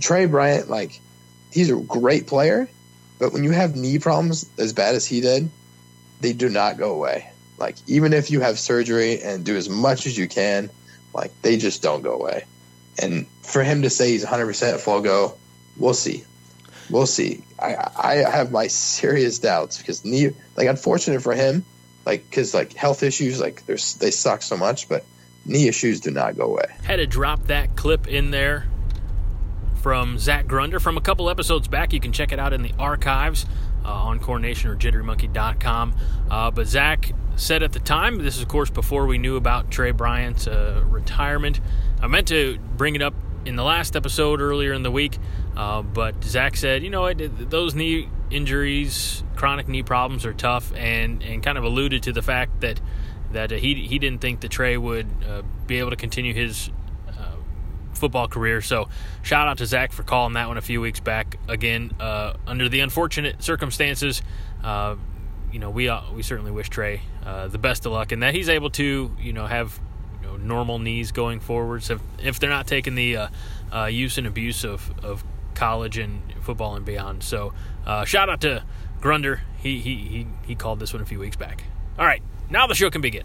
Tre Bryant, like he's a great player, but when you have knee problems as bad as he did, they do not go away. Like even if you have surgery and do as much as you can, like they just don't go away. And for him to say he's 100% full go, we'll see. We'll see. I I have my serious doubts because knee like unfortunate for him, like because like health issues like they suck so much, but knee issues do not go away. Had to drop that clip in there from Zach Grunder from a couple episodes back. You can check it out in the archives uh, on CornNation or JitteryMonkey.com. Uh, but Zach said at the time, this is of course before we knew about Tre Bryant's uh, retirement. I meant to bring it up in the last episode earlier in the week, uh, but Zach said, you know, those knee injuries, chronic knee problems are tough, and and kind of alluded to the fact that that he he didn't think that Tre would uh, be able to continue his football career. So shout out to Zach for calling that one a few weeks back. Again, uh, under the unfortunate circumstances, uh, you know, we uh, we certainly wish Tre uh, the best of luck and that he's able to, you know, have you know, normal knees going forwards. If, if they're not taking the uh, use and abuse of, of college and football and beyond. So shout out to Grunder. He, he, he, he called this one a few weeks back. All right, now the show can begin.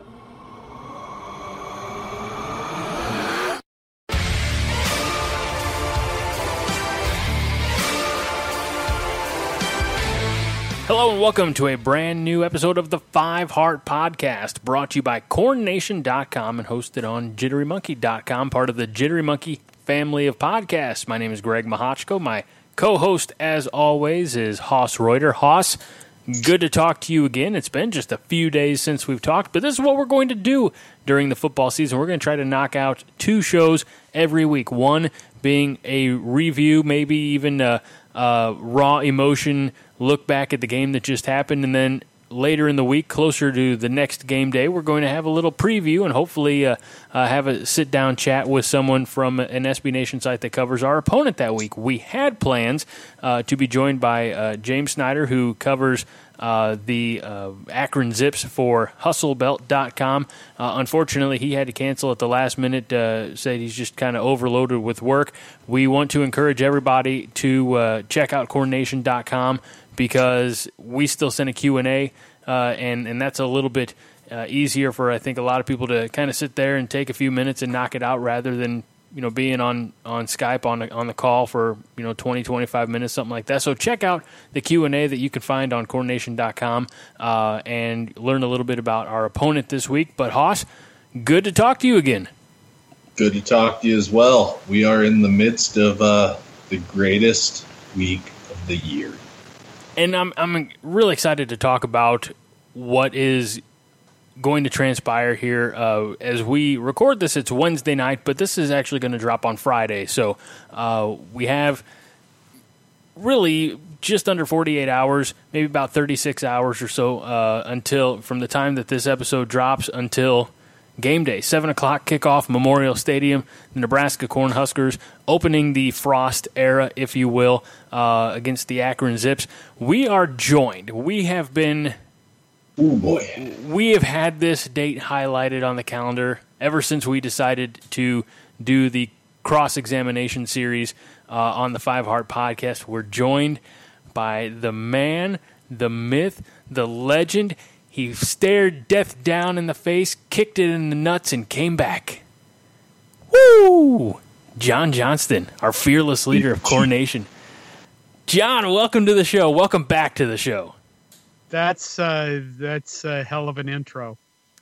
Hello and welcome to a brand new episode of the Five Heart Podcast, brought to you by CornNation.com and hosted on JitteryMonkey.com, part of the Jittery Monkey family of podcasts. My name is Greg Mahochko. My co-host, as always, is Hoss Reuter. Hoss, good to talk to you again. It's been just a few days since we've talked, but this is what we're going to do during the football season. We're going to try to knock out two shows every week. One being a review, maybe even a, a raw emotion look back at the game that just happened, and then later in the week, closer to the next game day, we're going to have a little preview and hopefully uh, uh, have a sit down chat with someone from an SB Nation site that covers our opponent that week. We had plans uh, to be joined by uh, James Snyder, who covers. Uh, the uh, Akron Zips for HustleBelt.com. unfortunately, he had to cancel at the last minute. said he's just kind of overloaded with work. We want to encourage everybody to check out CornNation.com because we still send a Q&A, uh, and, and that's a little bit uh, easier for, I think, a lot of people to kind of sit there and take a few minutes and knock it out rather than, you know, being on, on Skype on the, on the call for, you know, 20, 25 minutes, something like that. So check out the Q&A that you can find on CornNation.com uh, and learn a little bit about our opponent this week. But, Hoss, good to talk to you again. Good to talk to you as well. We are in the midst of uh, the greatest week of the year and I'm I'm really excited to talk about what is going to transpire here uh, as we record this. It's Wednesday night, but this is actually going to drop on Friday. So uh, we have really just under 48 hours, maybe about 36 hours or so uh, until from the time that this episode drops until game day, 7 o'clock kickoff, Memorial Stadium, the Nebraska Cornhuskers opening the Frost era, if you will, uh, against the Akron Zips. We are joined. We have been. Oh boy. We have had this date highlighted on the calendar ever since we decided to do the cross examination series uh, on the Five Heart podcast. We're joined by the man, the myth, the legend. He stared death down in the face, kicked it in the nuts, and came back. Woo! John Johnston, our fearless leader of CornNation. John, welcome to the show. Welcome back to the show. That's uh, that's a hell of an intro.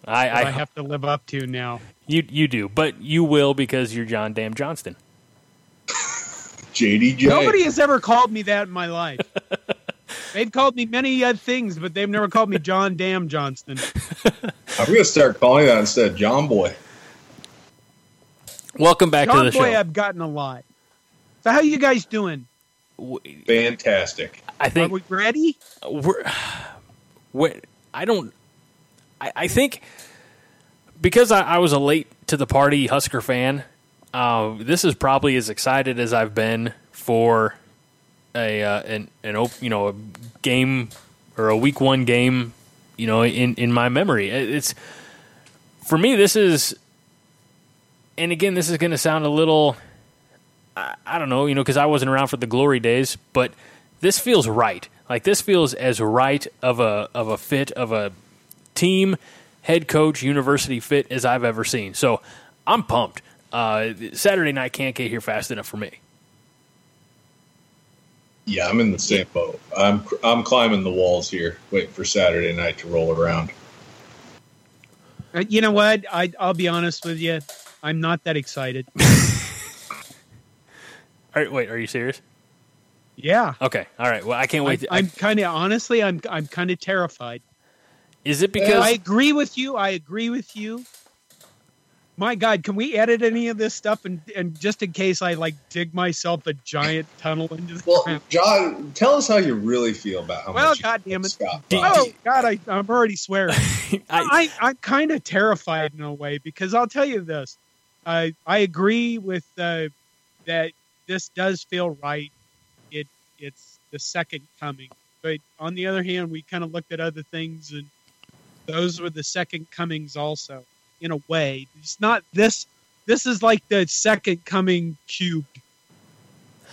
I, I, I have to live up to now. You you do, but you will because you're John Damn Johnston. JDJ. Nobody has ever called me that in my life. They've called me many uh, things, but they've never called me John Damn Johnston. I'm going to start calling that instead John Boy. Welcome back John to the show. John Boy, show. I've gotten a lot. So how you guys doing? Fantastic. I think Are we ready? we're, we're I don't I, I think because I, I was a late to the party Husker fan, uh, this is probably as excited as I've been for a uh, an an you know a game or a week one game you know in in my memory. It's for me this is and again this is going to sound a little I, I don't know you know because I wasn't around for the glory days, but this feels right. Like this feels as right of a of a fit of a team, head coach, university fit as I've ever seen. So I'm pumped. Uh, Saturday night can't get here fast enough for me. Yeah, I'm in the same boat. I'm I'm climbing the walls here, waiting for Saturday night to roll around. Uh, You know what? I, I'll be honest with you. I'm not that excited. All right, wait, are you serious? Yeah. Okay, all right. Well, I can't I, wait. to- I'm kind of honestly, I'm I'm kind of terrified. is it because I agree with you. I agree with you. My God, can we edit any of this stuff and and just in case I like dig myself a giant tunnel into the Well, ground? John, tell us how you really feel about how Well, much. God like damn it. Scott Oh God, I, I'm already swearing. I, I, I'm kind of terrified in a way because I'll tell you this. I I agree with uh, that. This does feel right. It it's the second coming, but on the other hand, we kind of looked at other things, and those were the second comings also. In a way, it's not this. This is like the second coming cube,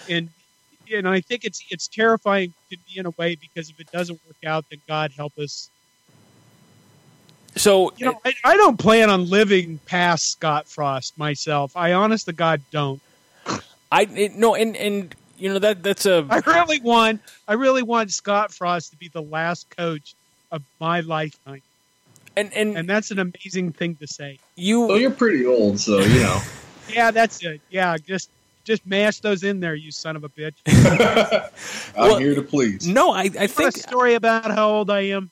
and and I think it's it's terrifying to me in a way because if it doesn't work out, then God help us so you know, I, I don't plan on living past Scott Frost myself. I honest to God don't. I it, no, and and you know that that's a I really want I really want Scott Frost to be the last coach of my lifetime. And and, And that's an amazing thing to say. you Well, you're pretty old, so you know. Yeah, that's it. Yeah, just just mash those in there, you son of a bitch. I'm Well, here to please. no, I I Want a think story about how old I am?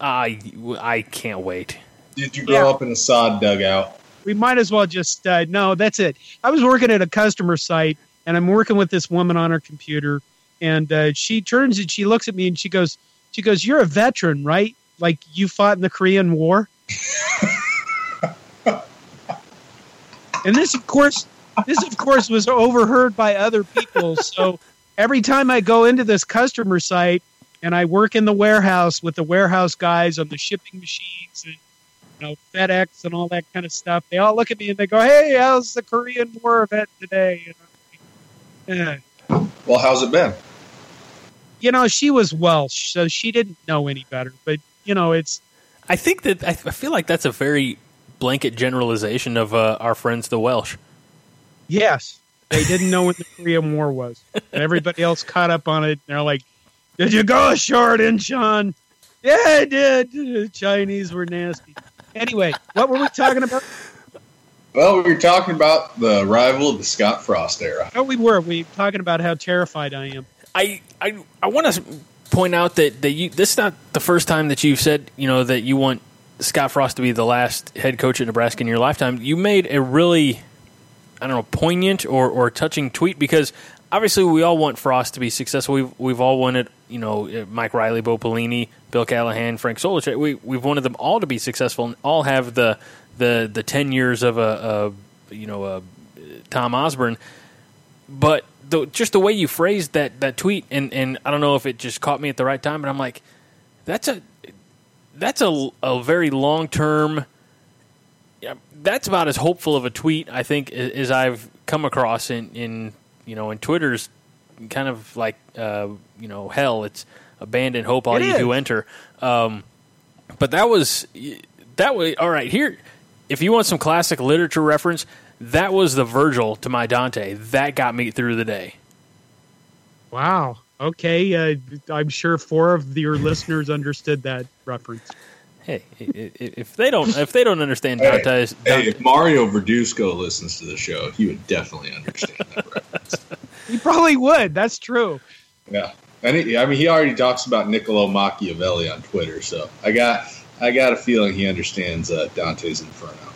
I I can't wait. Did you grow Yeah. up in a sod dugout? We might as well just uh, no. That's it. I was working at a customer site, and I'm working with this woman on her computer, and uh, she turns and she looks at me and she goes, she goes, "You're a veteran, right? Like you fought in the Korean War." and this, of course, this of course was overheard by other people. So every time I go into this customer site and I work in the warehouse with the warehouse guys on the shipping machines and you know FedEx and all that kind of stuff, they all look at me and they go, "Hey, how's the Korean War event today?" You know. Well, how's it been? you know, she was Welsh, so she didn't know any better. But you know, it's I think that I I feel like that's a very blanket generalization of uh, our friends the Welsh. yes, they didn't know what the Korean War was, and everybody else caught up on it. They're like, "Did you go ashore in Incheon?" Yeah, I did. The Chinese were nasty. Anyway, what were we talking about? Well, we were talking about the arrival of the Scott Frost era. Oh, we were. We were talking about how terrified I am. I I I want to point out that that you this is not the first time that you've said you know that you want Scott Frost to be the last head coach at Nebraska in your lifetime. You made a really I don't know poignant or or touching tweet because obviously we all want Frost to be successful. We've we've all wanted you know Mike Riley, Bo Pelini, Bill Callahan, Frank Solich. We we've wanted them all to be successful and all have the the the ten years of a, a you know a Tom Osborne, but the, just the way you phrased that that tweet and and I don't know if it just caught me at the right time, but I'm like, that's a that's a a very long term. Yeah, that's about as hopeful of a tweet I think as I've come across in in you know in Twitter's kind of like uh, you know hell. It's abandon hope all It you is. who enter. Um, but that was that was all right. Here, if you want some classic literature reference, that was the Virgil to my Dante. That got me through the day. Wow. Okay. Uh, I'm sure four of your listeners understood that reference. Hey, i- i- if they don't if they don't understand Hey, Dante's, Hey, if Mario Verduzco listens to the show, he would definitely understand that reference. He probably would. That's true. Yeah, and he, I mean, he already talks about Niccolo Machiavelli on Twitter, so I got I got a feeling he understands uh, Dante's Inferno.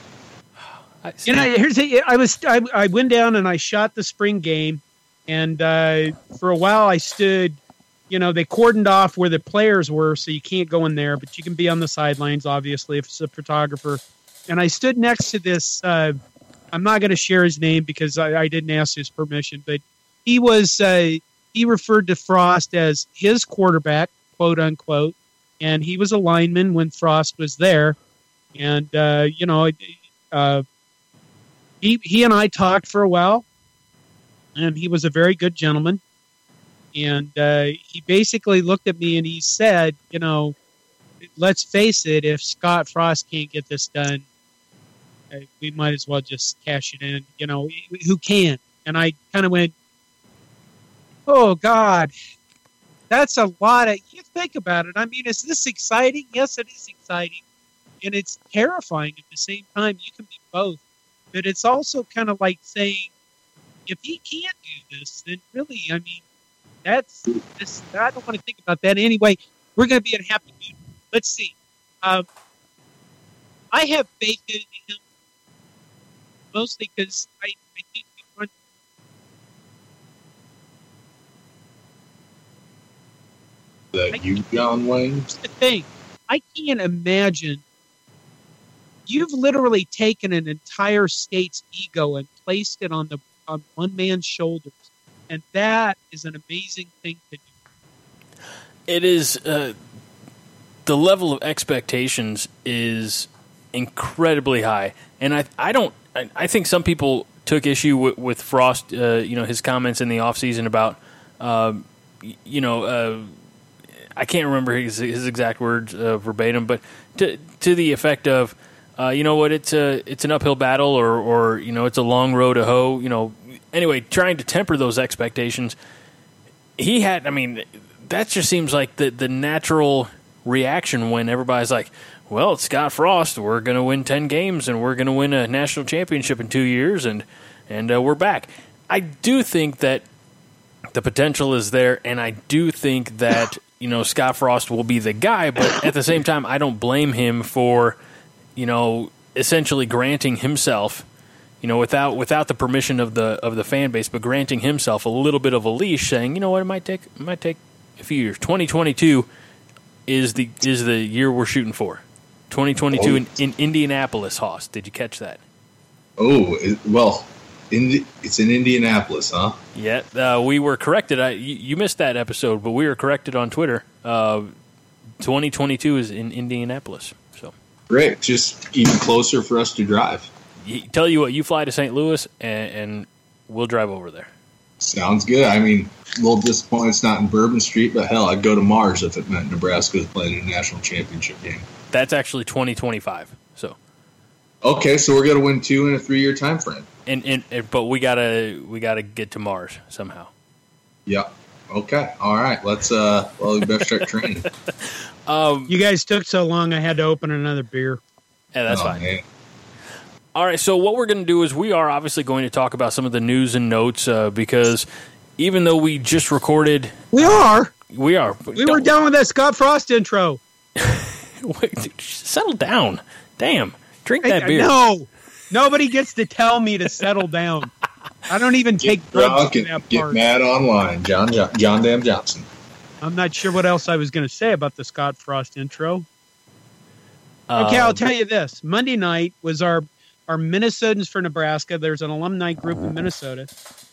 I, You know, here's the, I was I, I went down and I shot the spring game, and uh, for a while I stood you know, they cordoned off where the players were, so you can't go in there, but you can be on the sidelines, obviously, if it's a photographer. And I stood next to this. Uh, I'm not going to share his name because I, I, didn't ask his permission, but he was uh, he referred to Frost as his quarterback, quote unquote, and he was a lineman when Frost was there, and uh, you know, uh, he he and I talked for a while, and he was a very good gentleman and uh, he basically looked at me and he said, you know, let's face it, if Scott Frost can't get this done, uh, we might as well just cash it in. You know, who can? And I kind of went, oh God, that's a lot of. You think about it. I mean, is this exciting? Yes, it is exciting, and it's terrifying at the same time. You can be both, but it's also kind of like saying, if he can't do this, then really, I mean, that's this. I don't want to think about that anyway. We're going to be in a happy mood. Let's see. Um, I have faith in him mostly because I, I think we. That you, John Wayne. Here's the thing. I can't imagine. You've literally taken an entire state's ego and placed it on the on one man's shoulders and that is an amazing thing to do. It is. Uh, the level of expectations is incredibly high, and I I don't I, I think some people took issue with, with Frost. Uh, you know his comments in the offseason about uh, you know. Uh, I can't remember his, his exact words uh, verbatim, but to to the effect of, uh, you know what, it's a it's an uphill battle, or or you know it's a long road to hoe. You know, anyway, trying to temper those expectations, he had. I mean, that just seems like the the natural reaction when everybody's like, "Well, it's Scott Frost. We're going to win ten games, and we're going to win a national championship in two years, and and uh, we're back." I do think that the potential is there, and I do think that you know Scott Frost will be the guy. But at the same time, I don't blame him for you know essentially granting himself you know, without without the permission of the of the fan base, but granting himself a little bit of a leash, saying, you know what, it might take it might take a few years. Twenty twenty two is the is the year we're shooting for. Twenty twenty two in, in Indianapolis, Hoss. Did you catch that? Oh well, in, it's in Indianapolis, huh? Yeah, uh, we were corrected. I, you, you, missed that episode, but we were corrected on Twitter. Uh, 2022 is in Indianapolis. Great, just even closer for us to drive tell you what, you fly to St. Louis and, and we'll drive over there. Sounds good. I mean, a little disappointed it's not in Bourbon Street, but hell, I'd go to Mars if it meant Nebraska was playing a national championship game. That's actually 2025. So. Okay, so we're gonna win two in a three-year time frame. And, and, and but we gotta we gotta get to Mars somehow. Yeah. Okay. All right. Let's uh. Well, we better start training. um, you guys took so long, I had to open another beer. Yeah, that's oh, fine. Man. All right, so what we're going to do is we are obviously going to talk about some of the news and notes uh, because even though we just recorded, we are, we are, we were done with that Scott Frost intro. Wait, settle down. Damn, drink that I, beer. No, nobody gets to tell me to settle down. I don't even get take drugs. Get, get mad online, John John, John Damn Johnson. I'm not sure what else I was going to say about the Scott Frost intro. Okay, I'll um, tell you this. Monday night was our are Minnesotans for Nebraska. There's an alumni group in Minnesota,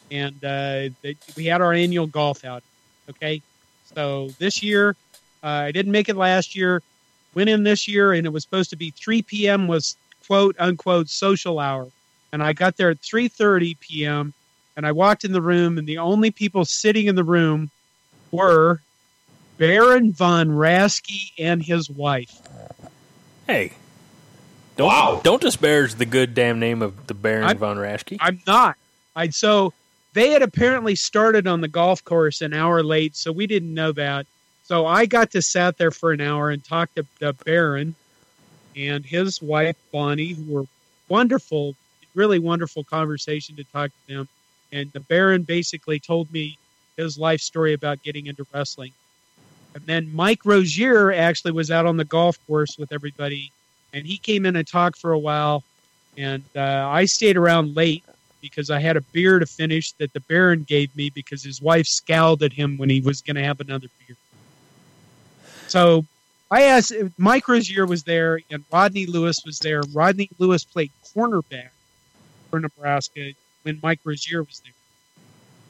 and uh, they, we had our annual golf out. Okay, so this year uh, I didn't make it last year. Went in this year, and it was supposed to be 3 p.m. was quote unquote social hour, and I got there at 3:30 p.m. And I walked in the room, and the only people sitting in the room were Baron von Raschke and his wife. Hey, don't, wow. Don't disparage the good damn name of the Baron I'm, von Raschke. I'm not. I so they had apparently started on the golf course an hour late, so we didn't know that. So I got to sat there for an hour and talk to the Baron and his wife Bonnie, who were wonderful, really wonderful conversation to talk to them. And the Baron basically told me his life story about getting into wrestling. And then Mike Rozier actually was out on the golf course with everybody and he came in and talked for a while, and uh, I stayed around late because I had a beer to finish that the Baron gave me because his wife scowled at him when he was going to have another beer. So I asked, Mike Rozier was there and Rodney Lewis was there. Rodney Lewis played cornerback for Nebraska when Mike Rozier was there.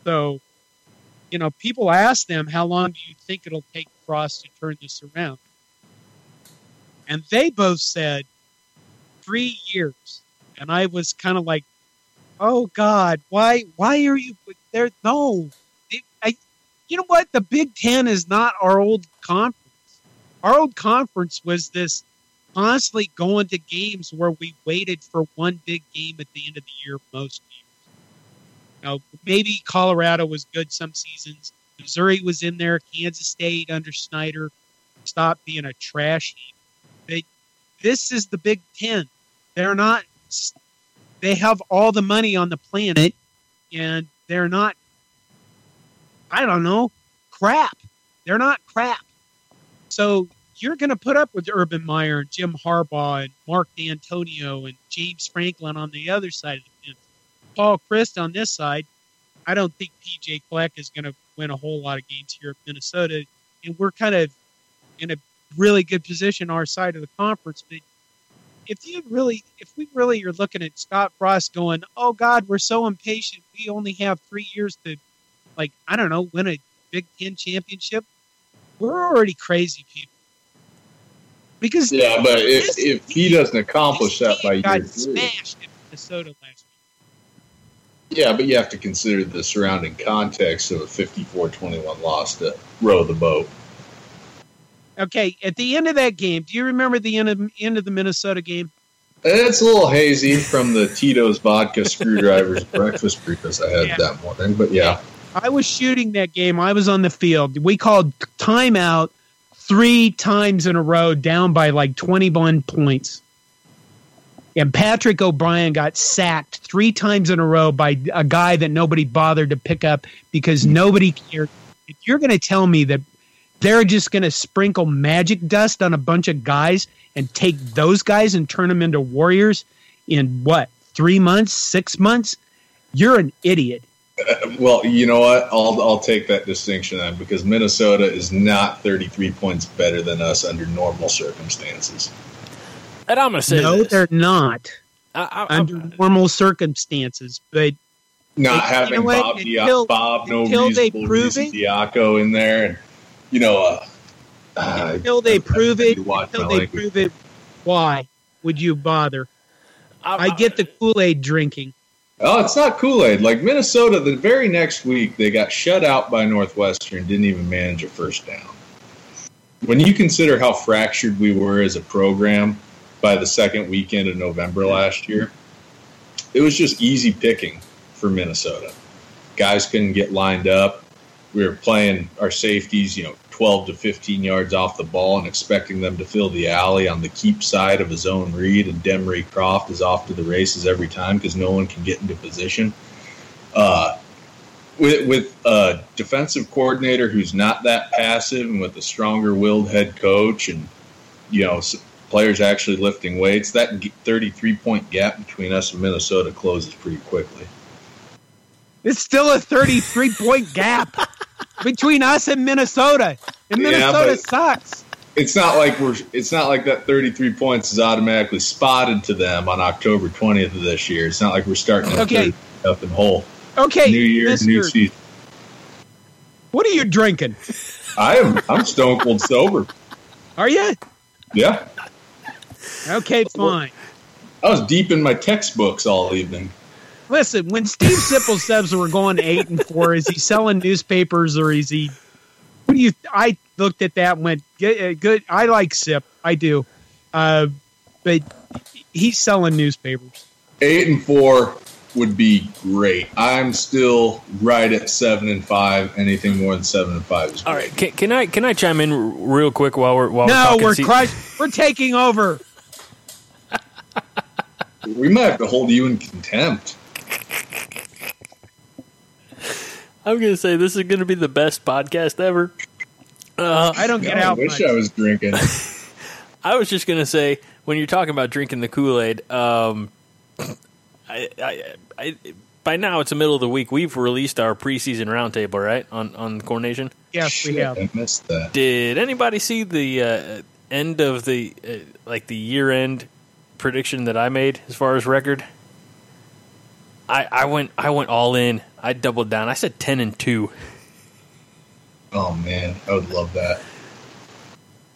So, you know, people ask them, how long do you think it'll take Frost to turn this around? And they both said three years. And I was kind of like, oh God, why, why are you there? No, it, I, you know what? The Big Ten is not our old conference. Our old conference was this constantly going to games where we waited for one big game at the end of the year most years. Now, maybe Colorado was good some seasons. Missouri was in there. Kansas State under Snyder stopped being a trash heap. They, this is the Big Ten. They're not. They have all the money on the planet, and they're not. I don't know, crap. They're not crap. So you're going to put up with Urban Meyer and Jim Harbaugh and Mark Dantonio and James Franklin on the other side of the fence. Paul Chryst on this side. I don't think PJ Fleck is going to win a whole lot of games here at Minnesota, and we're kind of in a really good position our side of the conference. But if you really, if we really are looking at Scott Frost going, oh God, we're so impatient. We only have three years to, like, I don't know, win a Big Ten championship. We're already crazy people. Because yeah, but if, if he doesn't accomplish that by got year smashed in Minnesota last. Yeah, but you have to consider the surrounding context of a 54-21 loss to row the boat. Okay, at the end of that game, do you remember the end of, end of the Minnesota game? It's a little hazy from the Tito's vodka screwdrivers breakfast breakfast I had Yeah. that morning, but yeah. I was shooting that game. I was on the field. We called timeout three times in a row, down by like 21 points. And Patrick O'Brien got sacked three times in a row by a guy that nobody bothered to pick up because nobody cared. If you're going to tell me that they're just going to sprinkle magic dust on a bunch of guys and take those guys and turn them into warriors in what, three months, six months? You're an idiot. Well, you know what? I'll I'll take that distinction because Minnesota is not 33 points better than us under normal circumstances. And I'm going to say no, this. they're not I, I, under normal circumstances. But Not You having know? Bob, Dia- Until- Bob, no until they reasonable prove reason it- Diaco in there, and you know, uh, uh, until they prove it, you watch until my they language. prove it, why would you bother? I, I get the Kool Aid drinking. Oh, it's not Kool Aid. Like Minnesota, the very next week they got shut out by Northwestern, didn't even manage a first down. When you consider how fractured we were as a program by the second weekend of November last year, it was just easy picking for Minnesota. Guys couldn't get lined up. We were playing our safeties, you know, 12 to 15 yards off the ball and expecting them to fill the alley on the keep side of a zone read, and Demry Croft is off to the races every time because no one can get into position. Uh, with with a defensive coordinator who's not that passive, and with a stronger willed head coach, and you know players actually lifting weights, that 33 point gap between us and Minnesota closes pretty quickly. It's still a 33 point gap between us and Minnesota. And Minnesota but- sucks. it's not like we're it's not like that 33 points is automatically spotted to them on October 20th of this year. It's not like we're starting Okay. 30 nothing hole. Okay, new year, Mr. new season. What are you drinking? I am I'm stone cold sober. Are you? Yeah, Okay, fine. I was deep in my textbooks all evening. Listen, when Steve Sipple says we're going eight and four, is he selling newspapers or is he? What do you? I looked at that and went, good. uh, good. I like Sip, I do, uh, but he's selling newspapers. Eight and four would be great. I'm still right at seven and five. Anything more than seven and five is great. All right, can, can I can I chime in r- real quick while we're while no, we're talking? we're See- We're taking over. We might have to hold you in contempt. I'm gonna say this is gonna be the best podcast ever. Uh, I don't get I out wish much. I was drinking. I was just gonna say when you're talking about drinking the Kool Aid, um, I, I, I, by now it's the middle of the week. We've released our preseason roundtable, right? On on CornNation. Yes, we have. I missed that. Did anybody see the uh, end of the uh, like the year end prediction that I made as far as record? I I went I went all in. I doubled down. I said ten and two. Oh man, I would love that.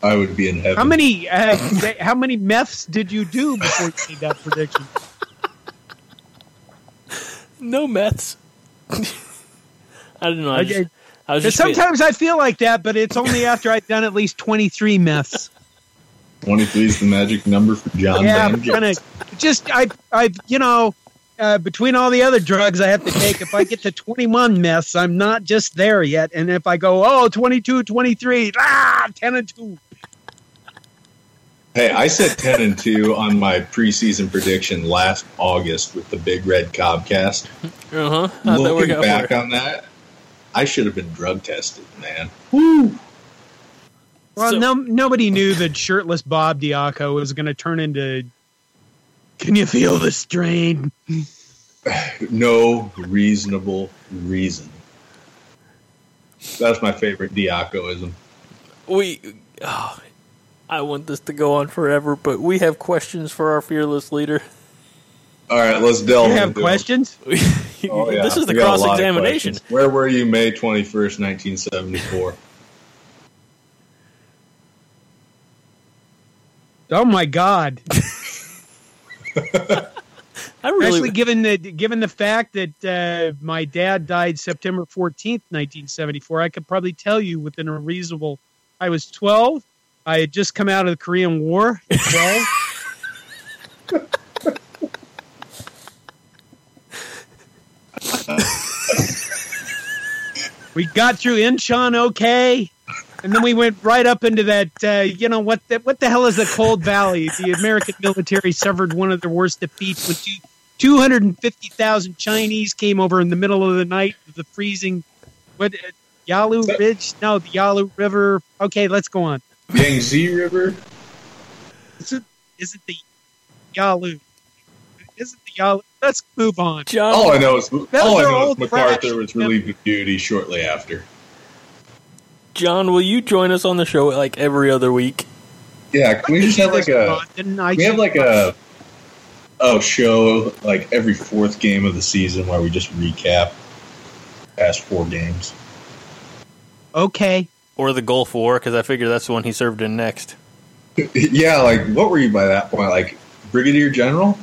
I would be in heaven. How many uh, how many meths did you do before you made that prediction? No meths. I don't know. I, just, I was Because just being- sometimes I feel like that, but it's only after I've done at least twenty three meths. Twenty-three is the magic number for John. yeah, I'm Van trying to just I I you know uh, between all the other drugs I have to take, if I get to 21 meths, I'm not just there yet. And if I go, oh, 22, 23, ah, 10 and 2. Hey, I said ten and two on my preseason prediction last August with the Big Red Cobcast. Uh huh. How'd that work Looking back on that, I should have been drug tested, man. Well, So- no, nobody knew that shirtless Bob Diaco was going to turn into. Can you feel the strain? No reasonable reason. That's my favorite Diacoism. We. Oh, I want this to go on forever, but we have questions for our fearless leader. All right, let's delve You have into questions? Oh, yeah. This is the We got a lot cross examination. questions. Where were you May 21st, 1974? Oh my God! I really. Actually, given the given the fact that uh, my dad died September fourteenth, nineteen seventy four, I could probably tell you within a reasonable. I was twelve. I had just come out of the Korean War. Twelve. we got through Incheon okay, and then we went right up into that. Uh, you know what? The, what the hell is the Cold Valley? The American military suffered one of their worst defeats when two, 250,000 Chinese came over in the middle of the night of the freezing. What? Uh, Yalu Ridge? No, the Yalu River. Okay, let's go on. Yangtze River? Is it, is it the Yalu? Is it the Yalu? Let's move on. John, All I know is all I know is MacArthur was relieved of duty shortly after. John, will you join us on the show like every other week? Yeah, can we just have like a we have like a oh show like every fourth game of the season where we just recap past four games. okay. Or the Gulf War, because I figure that's the one he served in next. yeah, like what were you by that point? Like brigadier general?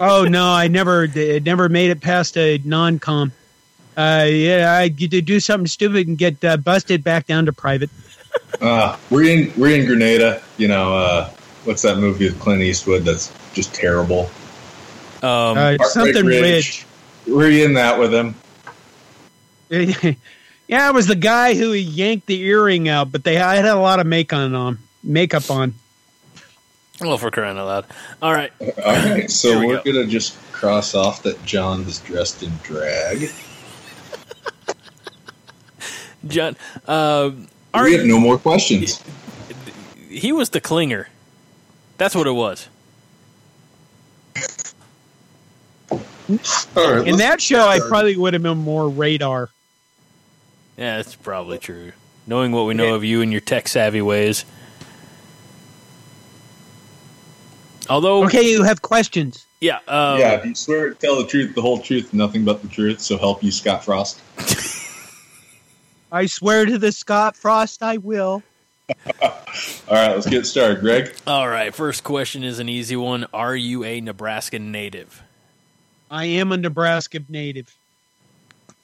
Oh no, I never, d- never made it past a non-com. Uh, yeah, I get to do something stupid and get uh, busted back down to private. Uh, we're in we're in Grenada. You know, uh, what's that movie with Clint Eastwood that's just terrible? Um, Uh, something Ridge. Ridge. We're in that with him. yeah, it was the guy who yanked the earring out, but they I had a lot of make on on makeup on. well, for crying out loud. All right. All right, so we we're go. gonna just cross off that John is dressed in drag. John, um, are we have no more questions. he was the Klinger. That's what it was. All right, In that show, I probably would have been more radar. Yeah, that's probably true. Knowing what we know of you and your tech savvy ways. Although, Okay, you have questions. yeah, um, yeah, if you swear tell the truth, the whole truth, nothing but the truth, so help you, Scott Frost. I swear to the Scott Frost, I will. All right, let's get started, Greg. All right, first question is an easy one. Are you a Nebraska native? I am a Nebraska native.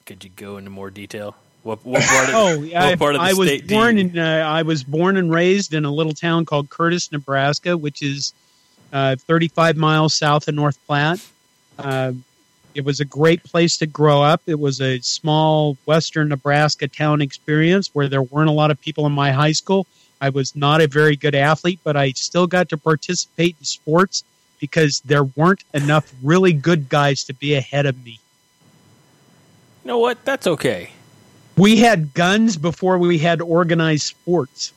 Could you go into more detail? What, what part of, Oh, what I, part of the I was state do born you- in. Uh, I was born and raised in a little town called Curtis, Nebraska, which is uh, 35 miles south of North Platte. Uh, it was a great place to grow up. It was a small western Nebraska town experience where there weren't a lot of people in my high school. I was not a very good athlete, but I still got to participate in sports because there weren't enough really good guys to be ahead of me. You know what? That's okay. We had guns before we had organized sports.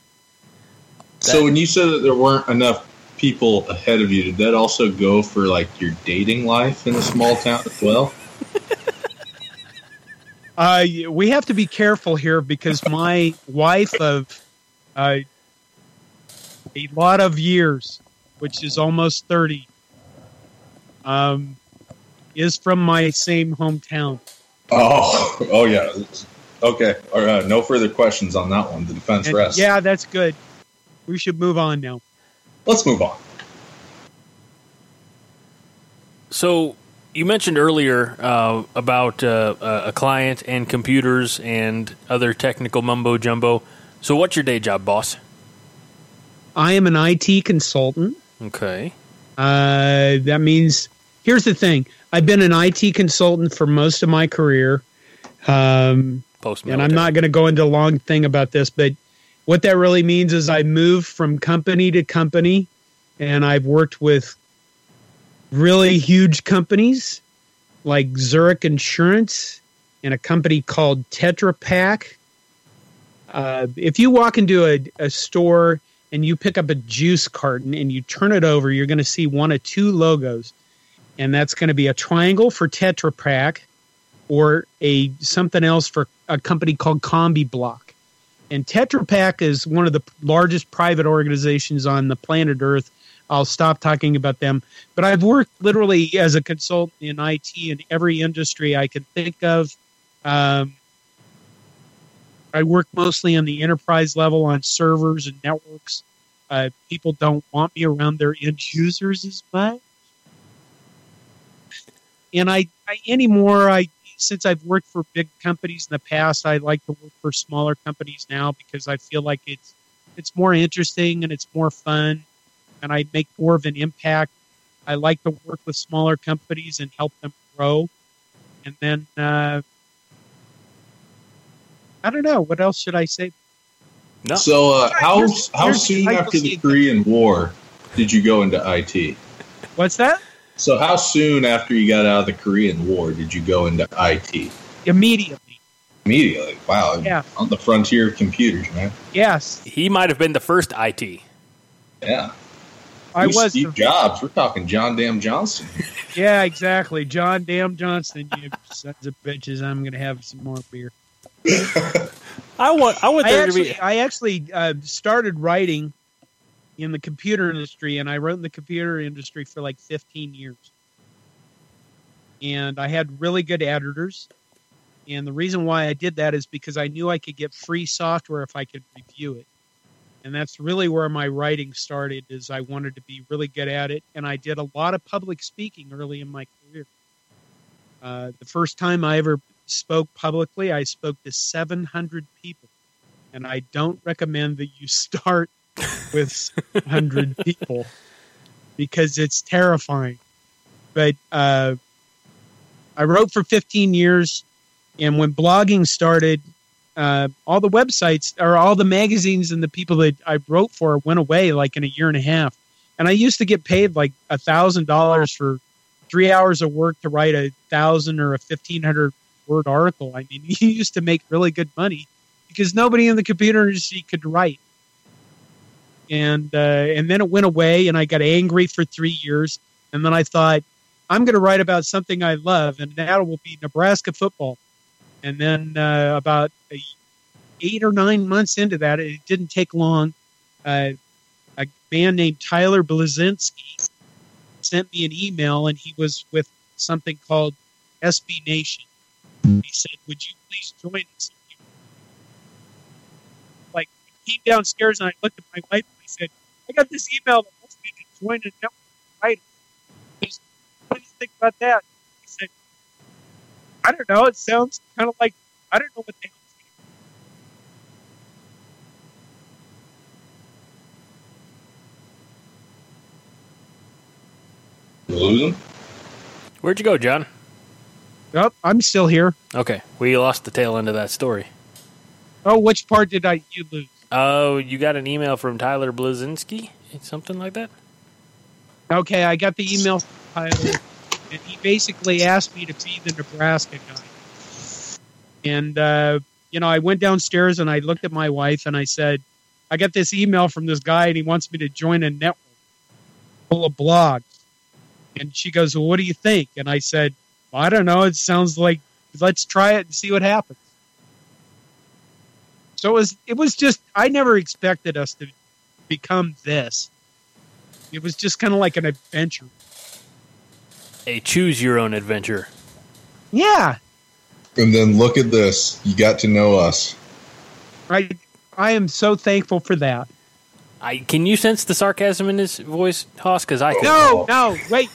So when you said that there weren't enough people ahead of you, did that also go for like your dating life in a small town as well? Uh, we have to be careful here because my wife of uh, a lot of years, which is almost 30, um, is from my same hometown. Oh, oh yeah. Okay. Right. No further questions on that one. The defense And rests. yeah, that's good. We should move on now. Let's move on. So you mentioned earlier uh, about uh, a client and computers and other technical mumbo jumbo. So what's your day job, boss? I am an IT consultant. Okay. Uh, that means here's the thing: I've been an IT consultant for most of my career, um, Post and I'm not going to go into a long thing about this, but what that really means is I moved from company to company, and I've worked with really huge companies like Zurich Insurance and a company called Tetra Pak. Uh, if you walk into a, a store and you pick up a juice carton and you turn it over, you're going to see one of two logos, and that's going to be a triangle for Tetra Pak or a something else for a company called Combibloc. And Tetra Pak is one of the largest private organizations on the planet Earth. I'll stop talking about them. But I've worked literally as a consultant in IT in every industry I can think of. Um, I work mostly on the enterprise level on servers and networks. Uh, people don't want me around their end users as much. And I, I anymore, I since I've worked for big companies in the past, I like to work for smaller companies now because I feel like it's it's more interesting and it's more fun, and I make more of an impact. I like to work with smaller companies and help them grow, and then uh, I don't know what else should I say. No. So, uh, how Here's- how here's- soon after the Korean War did you go into IT? What's that? So, how soon after you got out of the Korean War did you go into IT? Immediately, Immediately. Wow. Yeah. On the frontier of computers, man. yes, He might have been the first IT. Yeah. I Who's was. Steve Jobs. We're talking John Damn Johnson. Yeah, exactly. John Damn Johnson. you sons of bitches. I'm going to have some more beer. I want. I want I there to actually, be. I actually uh, started writing in the computer industry, and I wrote in the computer industry for like 15 years. And I had really good editors. And the reason why I did that is because I knew I could get free software if I could review it. And that's really where my writing started is I wanted to be really good at it. And I did a lot of public speaking early in my career. Uh, the first time I ever spoke publicly, I spoke to 700 people. And I don't recommend that you start with 100 people because it's terrifying. But uh, I wrote for 15 years. And when blogging started, uh, all the websites or all the magazines and the people that I wrote for went away like in a year and a half. And I used to get paid like a thousand dollars for three hours of work to write a thousand or a fifteen hundred word article. I mean, you used to make really good money because nobody in the computer industry could write. And uh, and then it went away, and I got angry for three years. And then I thought, I'm going to write about something I love, and that will be Nebraska football. And then uh, about eight or nine months into that, it didn't take long. Uh, a man named Tyler Bleszinski sent me an email, and he was with something called SB Nation. He said, "Would you please join us?" Like, I came downstairs and I looked at my wife said, "I got this email that wants me to join a network of writers. Just, What do you think about that?" He said, "I don't know. It sounds kind of like I don't know what the hell." You lose him? Where'd you go, John? Oh, I'm still here. Okay, we lost the tail end of that story. Oh, which part did I you lose? Oh, you got an email from Tyler Bleszinski, something like that. Okay, I got the email from Tyler, and he basically asked me to be the Nebraska guy. And uh, you know, I went downstairs and I looked at my wife and I said, "I got this email from this guy, and he wants me to join a network full of blogs." And she goes, "Well, what do you think?" And I said, well, "I don't know. It sounds like let's try it and see what happens. So it was it was just I never expected us to become this. It was just kind of like an adventure. A choose your own adventure. Yeah, And then look at this. You got to know us. I I am so thankful for that. I can you sense the sarcasm in his voice, Hoss? Because I can. No, no, wait.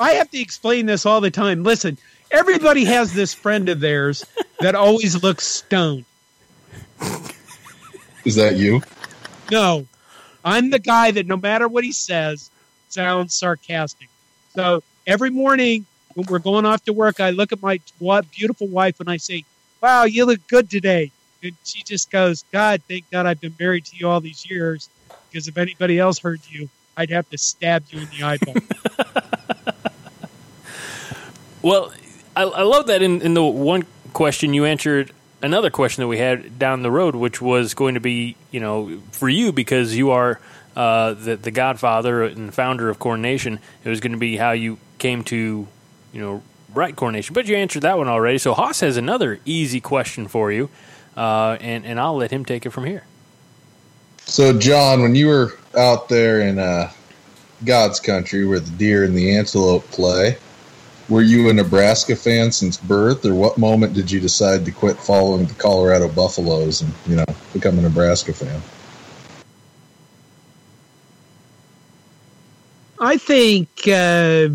I have to explain this all the time. Listen, everybody has this friend of theirs that always looks stoned. Is that you? No, I'm the guy that no matter what he says, sounds sarcastic. So every morning when we're going off to work, I look at my beautiful wife and I say, Wow, you look good today. And she just goes, God, thank God I've been married to you all these years because if anybody else heard you, I'd have to stab you in the eyeball. Well, I, I love that in, in the one question you answered another question that we had down the road, which was going to be, you know, for you because you are uh, the the godfather and founder of CornNation. It was going to be how you came to, you know, write CornNation. But you answered that one already. So Hoss has another easy question for you, uh, and and I'll let him take it from here. So, John, when you were out there in uh, God's country where the deer and the antelope play, were you a Nebraska fan since birth, or what moment did you decide to quit following the Colorado Buffaloes and you know become a Nebraska fan? I think uh,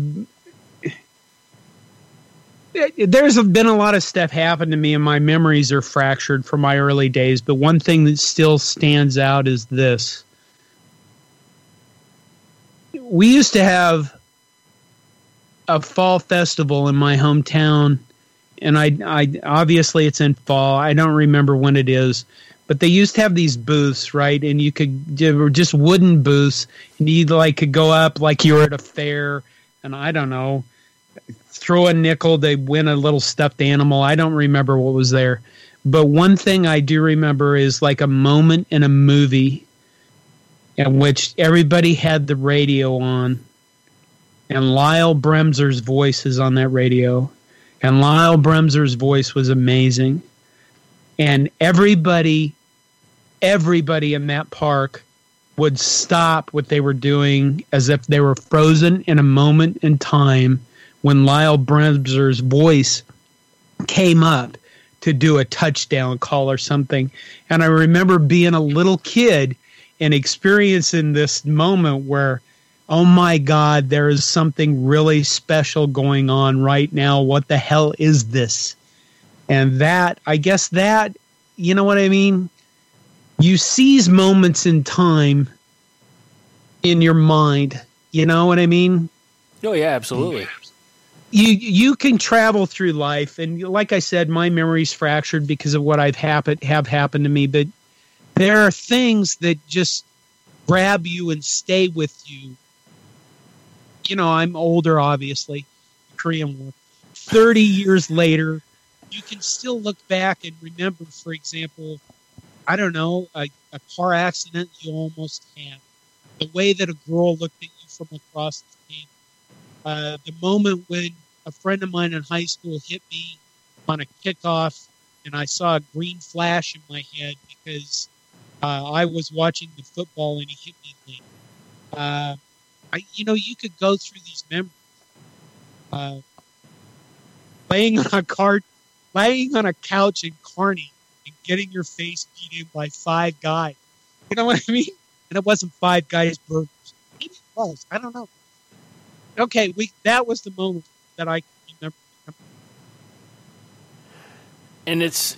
there's been a lot of stuff happen to me, and my memories are fractured from my early days. But one thing that still stands out is this: we used to have a fall festival in my hometown, and I, I obviously it's in fall. I don't remember when it is, but they used to have these booths, right? And you could were just wooden booths, and you like could go up like you were at a fair, and I don't know, throw a nickel they win a little stuffed animal. I don't remember what was there, but one thing I do remember is like a moment in a movie in which everybody had the radio on and Lyle Bremser's voice is on that radio. And Lyle Bremser's voice was amazing. And everybody, everybody in that park would stop what they were doing as if they were frozen in a moment in time when Lyle Bremser's voice came up to do a touchdown call or something. And I remember being a little kid and experiencing this moment where oh my God, there is something really special going on right now. What the hell is this? And that, I guess that, you know what I mean? You seize moments in time in your mind. You know what I mean? Oh yeah, absolutely. You you can travel through life, and like I said, my memory's fractured because of what I've happened have happened to me. But there are things that just grab you and stay with you you know, I'm older, obviously, Korean War. 30 years later, you can still look back and remember, for example, I don't know, a, a car accident you almost had, the way that a girl looked at you from across the table, uh, the moment when a friend of mine in high school hit me on a kickoff and I saw a green flash in my head because uh, I was watching the football and he hit me late. Uh, I, you know, you could go through these memories. Uh, laying on a cart, laying on a couch in Kearney and getting your face beat in by five guys. You know what I mean? And it wasn't five guys burgers. Maybe it was. I don't know. Okay, we that was the moment that I remember. and it's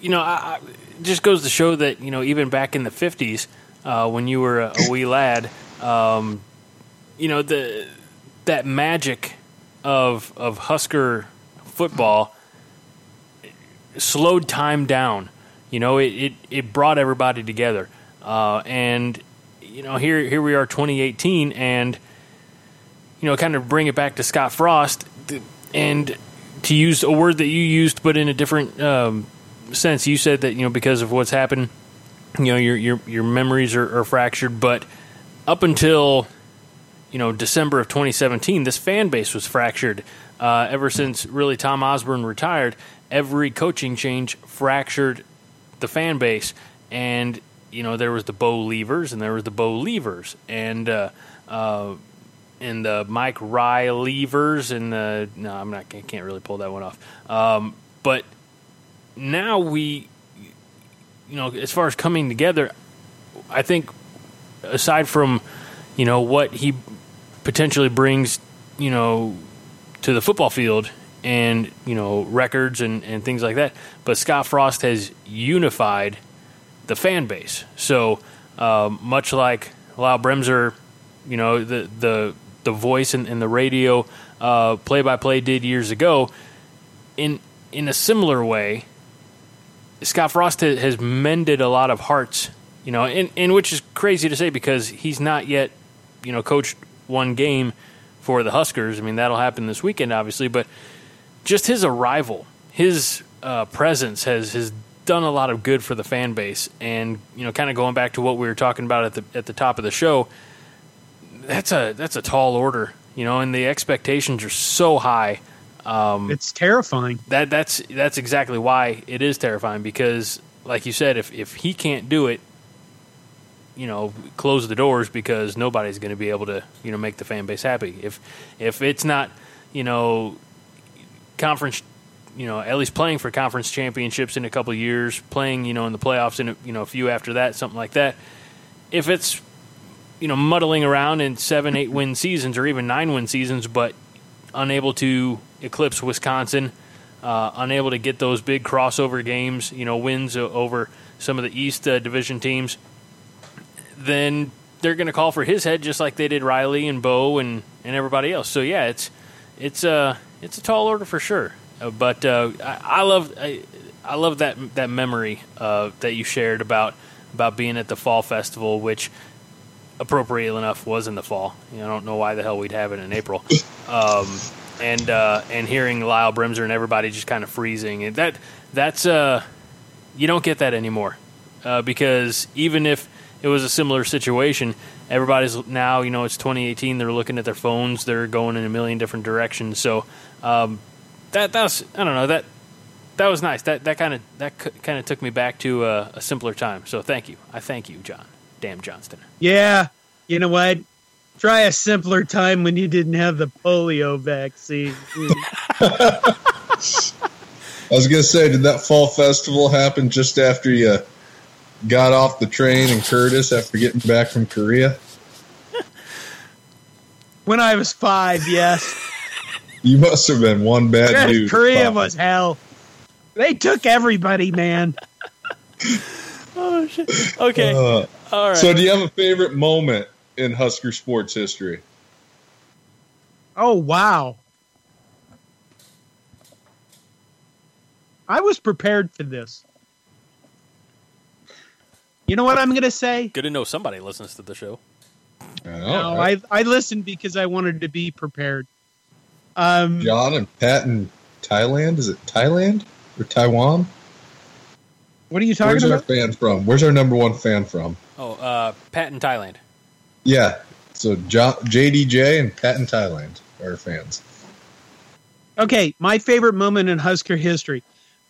you know I, I, it just goes to show that you know even back in the 50s uh, when you were a, a wee lad um, you know the that magic of of Husker football slowed time down you know it, it, it brought everybody together uh, and you know here here we are 2018 and you know kind of bring it back to Scott Frost and to use a word that you used, but in a different um, sense. You said that you know because of what's happened, you know your your your memories are, are fractured. But up until you know December of 2017, this fan base was fractured. Uh, ever since really Tom Osborne retired, every coaching change fractured the fan base, and you know there was the Bo Leavers and there was the Bo Leavers, and uh, uh, and the Mike Rye Leavers, and the no, I'm not, I can't really pull that one off. Um, but now we, you know, as far as coming together, I think aside from you know what he potentially brings, you know, to the football field and you know records and, and things like that. But Scott Frost has unified the fan base. So um, much like Lyle Bremser, you know the the the voice and, and the radio play by play did years ago. In in a similar way, Scott Frost has mended a lot of hearts. You know, and, and which is crazy to say because he's not yet, you know, coached one game for the Huskers. I mean, that'll happen this weekend, obviously, but just his arrival, his uh, presence has has done a lot of good for the fan base. And you know, kind of going back to what we were talking about at the at the top of the show, that's a that's a tall order, you know, and the expectations are so high. Um, it's terrifying. That that's that's exactly why it is terrifying because, like you said, if if he can't do it, you know, close the doors because nobody's going to be able to you know make the fan base happy. If if it's not you know conference you know at least playing for conference championships in a couple of years, playing you know in the playoffs in a, you know a few after that, something like that. If it's you know muddling around in seven, eight win seasons or even nine win seasons, but unable to eclipse Wisconsin, uh, unable to get those big crossover games, you know wins over some of the East uh, Division teams, then they're going to call for his head just like they did Riley and Bo and, and everybody else. So yeah, it's it's a uh, it's a tall order for sure. Uh, but uh, I, I, love I, I, love that that memory uh, that you shared about about being at the fall festival, which appropriately enough was in the fall. You know, I don't know why the hell we'd have it in April. Um, and and hearing Lyle Bremser and everybody just kind of freezing and that that's uh you don't get that anymore because even if it was a similar situation. Everybody's now, you know, it's 2018. They're looking at their phones. They're going in a million different directions. So um, that that was I don't know that that was nice. That that kind of that kind of took me back to a, a, simpler time. So thank you. I thank you, John. Damn Johnston. Yeah, you know what? Try a simpler time when you didn't have the polio vaccine. I was gonna say, did that fall festival happen just after you got off the train in Curtis after getting back from Korea? When I was five, yes. You must have been one bad dude. Korea was hell. They took everybody, man. oh shit. Okay. Uh, All right. So, do you have a favorite moment in Husker sports history? Oh wow. I was prepared for this. You know what I'm going to say? Good to know somebody listens to the show. I no, right? I I listened because I wanted to be prepared. Um, John and Pat in Thailand. Is it Thailand or Taiwan? What are you talking Where's about? Where's our fan from? Where's our number one fan from? Oh, uh, Pat in Thailand. Yeah. So John, JDJ and Pat in Thailand are fans. Okay, my favorite moment in Husker history.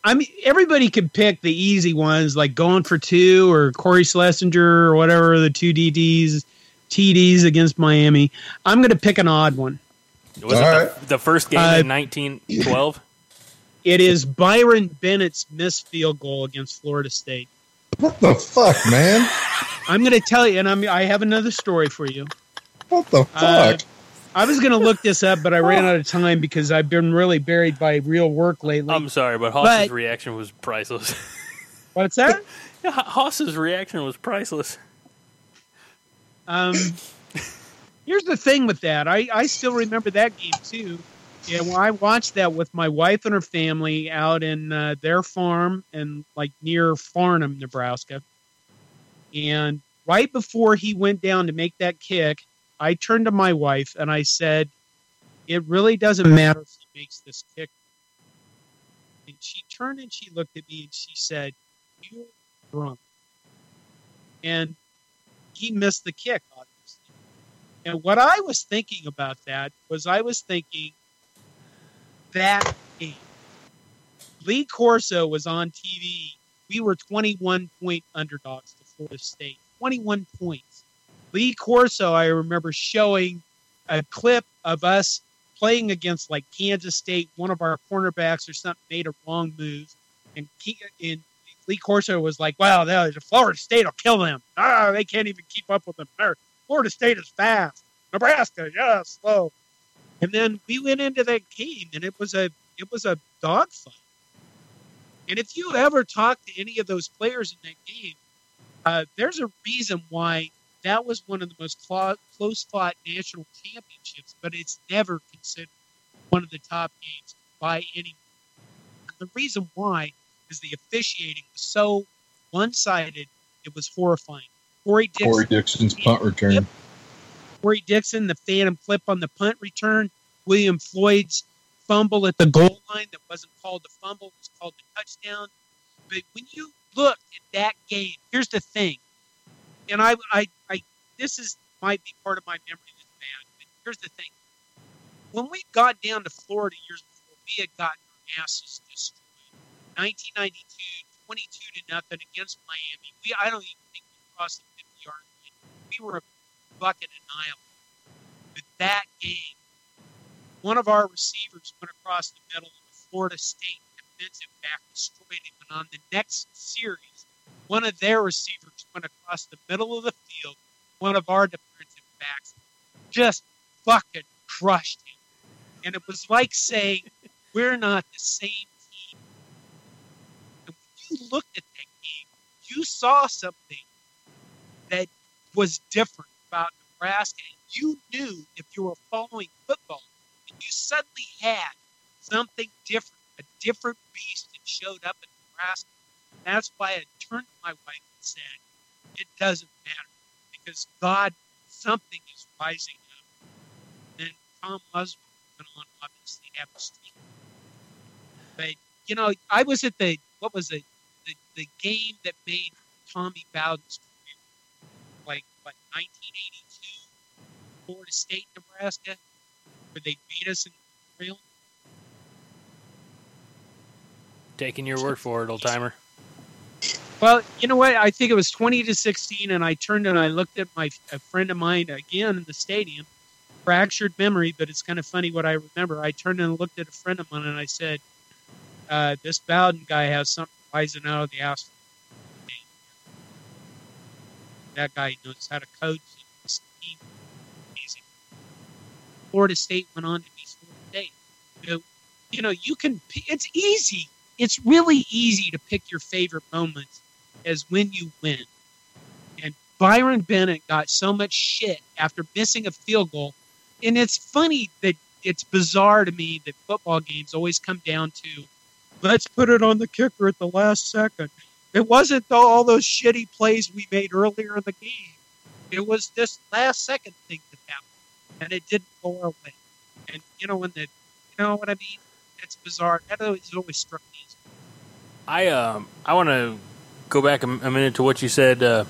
I mean, everybody could pick the easy ones like going for two or Cory Schlesinger or whatever the two DDs, TDs against Miami. I'm going to pick an odd one. Was All it right. the, the, first game uh, in 1912? It is Byron Bennett's missed field goal against Florida State. What the fuck, man? I'm going to tell you, and I'm, I have another story for you. What the fuck? Uh, I was going to look this up, but I ran out of time because I've been really buried by real work lately. I'm sorry, but Hoss's but, reaction was priceless. What's that? yeah, Hoss's reaction was priceless. Um, here's the thing with that. I, I still remember that game too. Yeah, well, I watched that with my wife and her family out in uh, their farm and like near Farnam, Nebraska. And right before he went down to make that kick, I turned to my wife and I said, It really doesn't mm. matter if he makes this kick. And she turned and she looked at me and she said, You're drunk. And he missed the kick, obviously. And what I was thinking about that was I was thinking that game. Lee Corso was on TV. We were 21 point underdogs to Florida State. 21 points. Lee Corso, I remember showing a clip of us playing against like Kansas State. One of our cornerbacks or something made a wrong move, and, and Lee Corso was like, "Wow, the Florida State will kill them. Ah, they can't even keep up with them. Florida State is fast. Nebraska, yeah, slow." And then we went into that game, and it was a it was a dogfight. And if you ever talk to any of those players in that game, uh, there's a reason why that was one of the most cl- close fought national championships, but it's never considered one of the top games by anyone. The reason why is the officiating was so one sided, it was horrifying. Corey Dixon, Corey Dixon's punt return. Corey Dixon, the phantom flip on the punt return. William Floyd's fumble at the goal line that wasn't called a fumble, it was called a touchdown. But when you look at that game, here's the thing. And I, I, I this is might be part of my memory that's bad, but here's the thing. When we got down to Florida years before, we had gotten our asses destroyed. 1992, 22 to nothing against Miami. We, I don't even think we crossed the 50 yard line. We were a bucket annihilated. But that game, one of our receivers went across the middle of the Florida State defensive back, destroyed him. And on the next series, one of their receivers went across the middle of the field. One of our defensive backs just fucking crushed him. And it was like saying, we're not the same team. And when you looked at that game, you saw something that was different about Nebraska. You knew if you were following football, and you suddenly had something different, a different beast that showed up in Nebraska. That's why I turned to my wife and said, It doesn't matter because God, something is rising up. And Tom Musgrove went on, obviously, have a streak. But, you know, I was at the, what was it, the, the game that made Tommy Bowden's career, like, what, 1982, Florida State, Nebraska, where they beat us in the real. Taking your word for it, old timer. Well, you know what? I think it was 20 to 16, and I turned and I looked at my a friend of mine again in the stadium. Fractured memory, but it's kind of funny what I remember. I turned and looked at a friend of mine and I said, uh, "This Bowden guy has something rising out of the asphalt. That guy knows how to coach his team. Amazing. Florida State went on to be Florida State. You know, you know, you can. It's easy. It's really easy to pick your favorite moments as when you win. And Byron Bennett got so much shit after missing a field goal. And it's funny that it's bizarre to me that football games always come down to let's put it on the kicker at the last second. It wasn't though all those shitty plays we made earlier in the game. It was this last second thing that happened, and it didn't go our way. And you know when the, you know what I mean? It's bizarre. That always, always struck me. As I um I want to go back a, a, minute to what you said uh,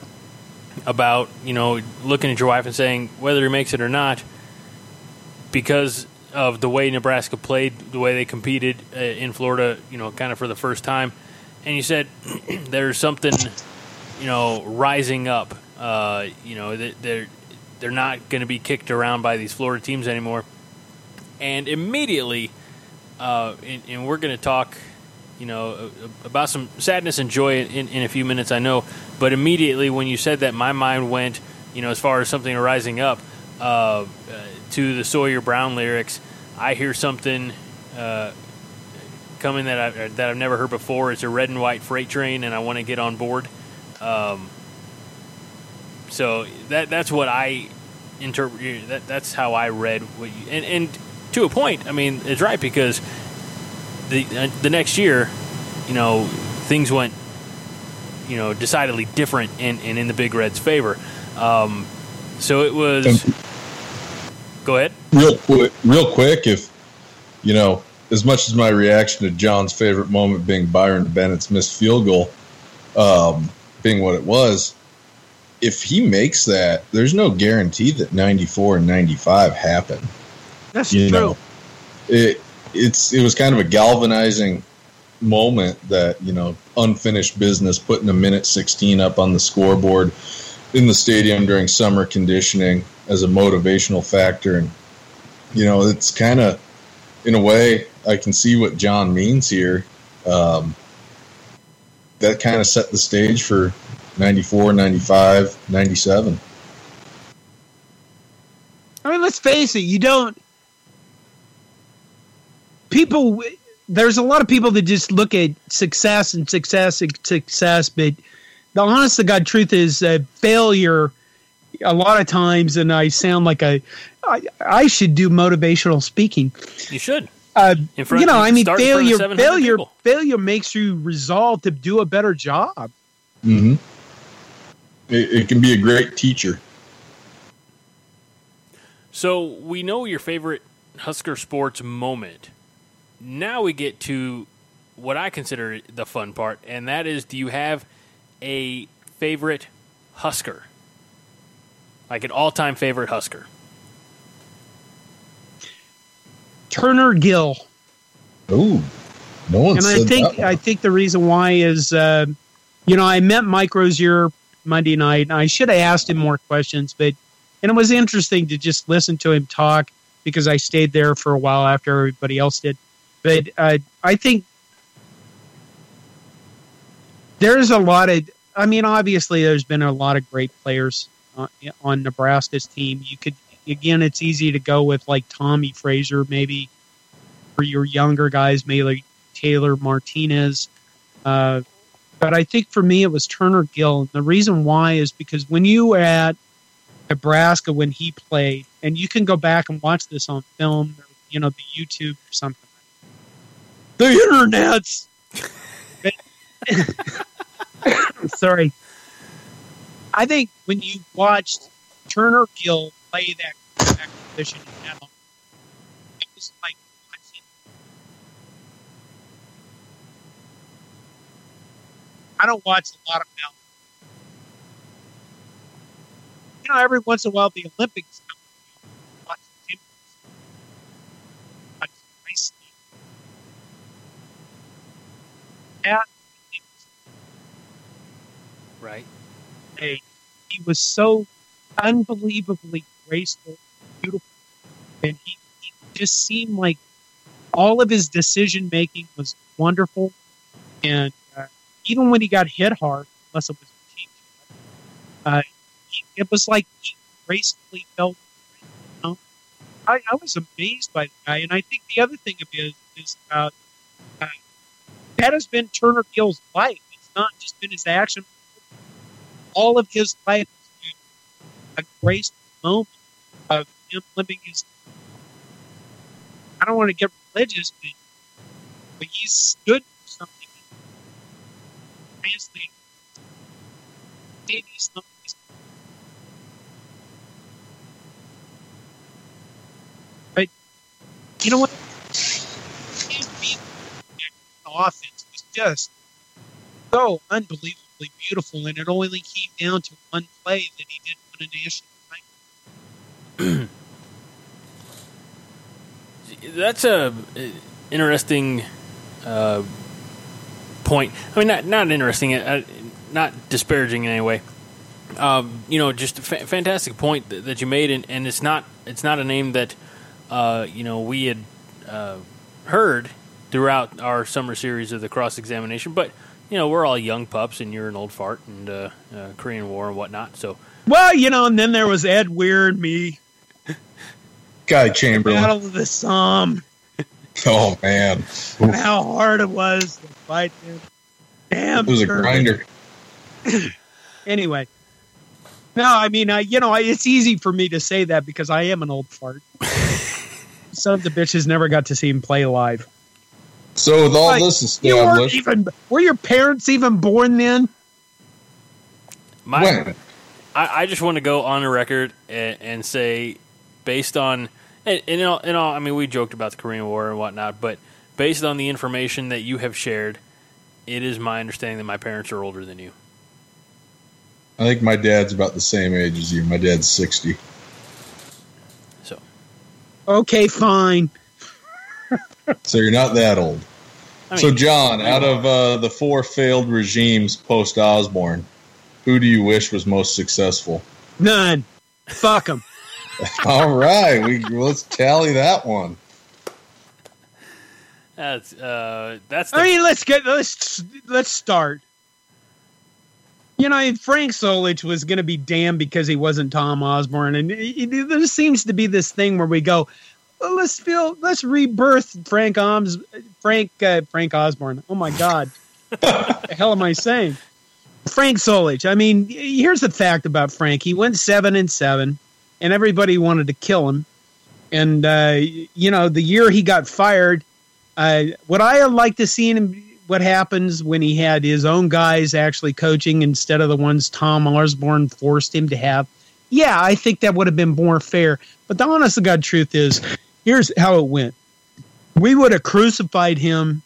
about you know looking at your wife and saying whether he makes it or not because of the way Nebraska played, the way they competed uh, in Florida, you know, kind of for the first time. And you said there's something, you know, rising up. Uh, you know, they're they're not going to be kicked around by these Florida teams anymore. And immediately, uh, and, and, we're going to talk, you know, about some sadness and joy in, in a few minutes, I know. But immediately when you said that, my mind went, you know, as far as something rising up uh, to the Sawyer Brown lyrics. I hear something uh, coming that I that I've never heard before. It's a red and white freight train, and I want to get on board. Um, so that that's what I interpret. That that's how I read what you, and and to a point. I mean, it's right because the uh, the next year, you know, things went, you know, decidedly different and in, in, in the Big Red's favor. Um, so it was. Go ahead. Real quick, real quick. If you know, as much as my reaction to John's favorite moment being Byron Bennett's missed field goal, um, being what it was, if he makes that, there's no guarantee that 94 and 95 happen. That's You true. know, it it's it was kind of a galvanizing moment that you know unfinished business putting a minute 16 up on the scoreboard in the stadium during summer conditioning as a motivational factor and you know it's kind of in a way i can see what john means here um, that kind of set the stage for 94 95 97 I mean, let's face it. You don't. People, there's a lot of people that just look at success and success and success, but the honest to God truth is uh, failure. A lot of times, and I sound like a, I, I should do motivational speaking. You should. Uh, In front- you know, I mean, start in front of failure, failure, people. failure makes you resolve to do a better job. mm-hmm. it, it can be a great teacher So we know your favorite Husker sports moment. Now we get to what I consider the fun part, and that is do you have a favorite Husker? Like an all time favorite Husker? Turner Gill. Ooh. no one and said I think that one. I think the reason why is, uh, you know, I met Mike Rozier Monday night, and I should have asked him more questions, but and it was interesting to just listen to him talk because I stayed there for a while after everybody else did. But uh, I think there's a lot of. I mean, obviously, there's been a lot of great players uh, on Nebraska's team. You could again, it's easy to go with like Tommie Frazier, maybe for your younger guys, maybe like Taylor Martinez. Uh, but I think for me, it was Turner Gill. The reason why is because when you were at Nebraska when he played, and you can go back and watch this on film, or, you know, the YouTube or something. The internets. Sorry. I think when you watched Turner Gill play that position it was like watching I don't watch a lot of. You know, every once in a while the Olympics come. I Watch the gymnasts. Watch ice skating. That Right. Hey, he was so unbelievably graceful, beautiful, and he, he just seemed like all of his decision making was wonderful. And uh, even when he got hit hard, unless it was a uh, it was like he gracefully felt. You know? I, I was amazed by the guy, and I think the other thing of is is uh, uh, that has been Turner Gill's life. It's not just been his action all of his life has been a graceful moment of him living his. I don't want to get religious, but, but he stood for something. Translated. Maybe something. You know what? Offense was just so unbelievably beautiful, and it only came down to one play that he didn't win a national title. That's a uh, interesting uh, point. I mean, not not interesting, uh, not disparaging in any way. Um, you know, just a fa- fantastic point that, that you made, and, and it's not it's not a name that uh, you know we had uh, heard throughout our summer series of the cross examination, but you know we're all young pups, and you're an old fart, and uh, uh, Korean War and whatnot. So Well, you know, and then there was Ed Weir and me, Guy Chamberlin Battle of the Somme, oh man and how hard it was to fight him. Damn, it was a grinder Anyway, no, I mean, I you know, I, it's easy for me to say that because I am an old fart. Son of the bitches never got to see him play live. So with all Like, this You weren't established even. Were your parents even born then? my when I, I just want to go on the record and, and say, based on, and, and, in all, in all, I mean, we joked about the Korean War and whatnot, but based on the information that you have shared, it is my understanding that my parents are older than you. I think my dad's about the same age as you. My dad's 60. So Okay, fine. So you're not that old. I so, mean, John, out of uh, the four failed regimes post Osborne, who do you wish was most successful? None. Fuck them. All right, we let's tally that one. that's uh, that's the, I mean, let's get let's let's start. You know, Frank Solich was going to be damned because he wasn't Tom Osborne, and it, it- there seems to be this thing where we go, let's feel, let's rebirth Frank Oms, Frank uh, Frank Osborne. Oh my God, what the hell am I saying? Frank Solich. I mean, here's the fact about Frank: he went seven and seven, and everybody wanted to kill him. And uh, you know, the year he got fired, uh, would I like to see him? What happens when he had his own guys actually coaching instead of the ones Tom Osborne forced him to have? Yeah, I think that would have been more fair. But the honest to God truth is, here's how it went: we would have crucified him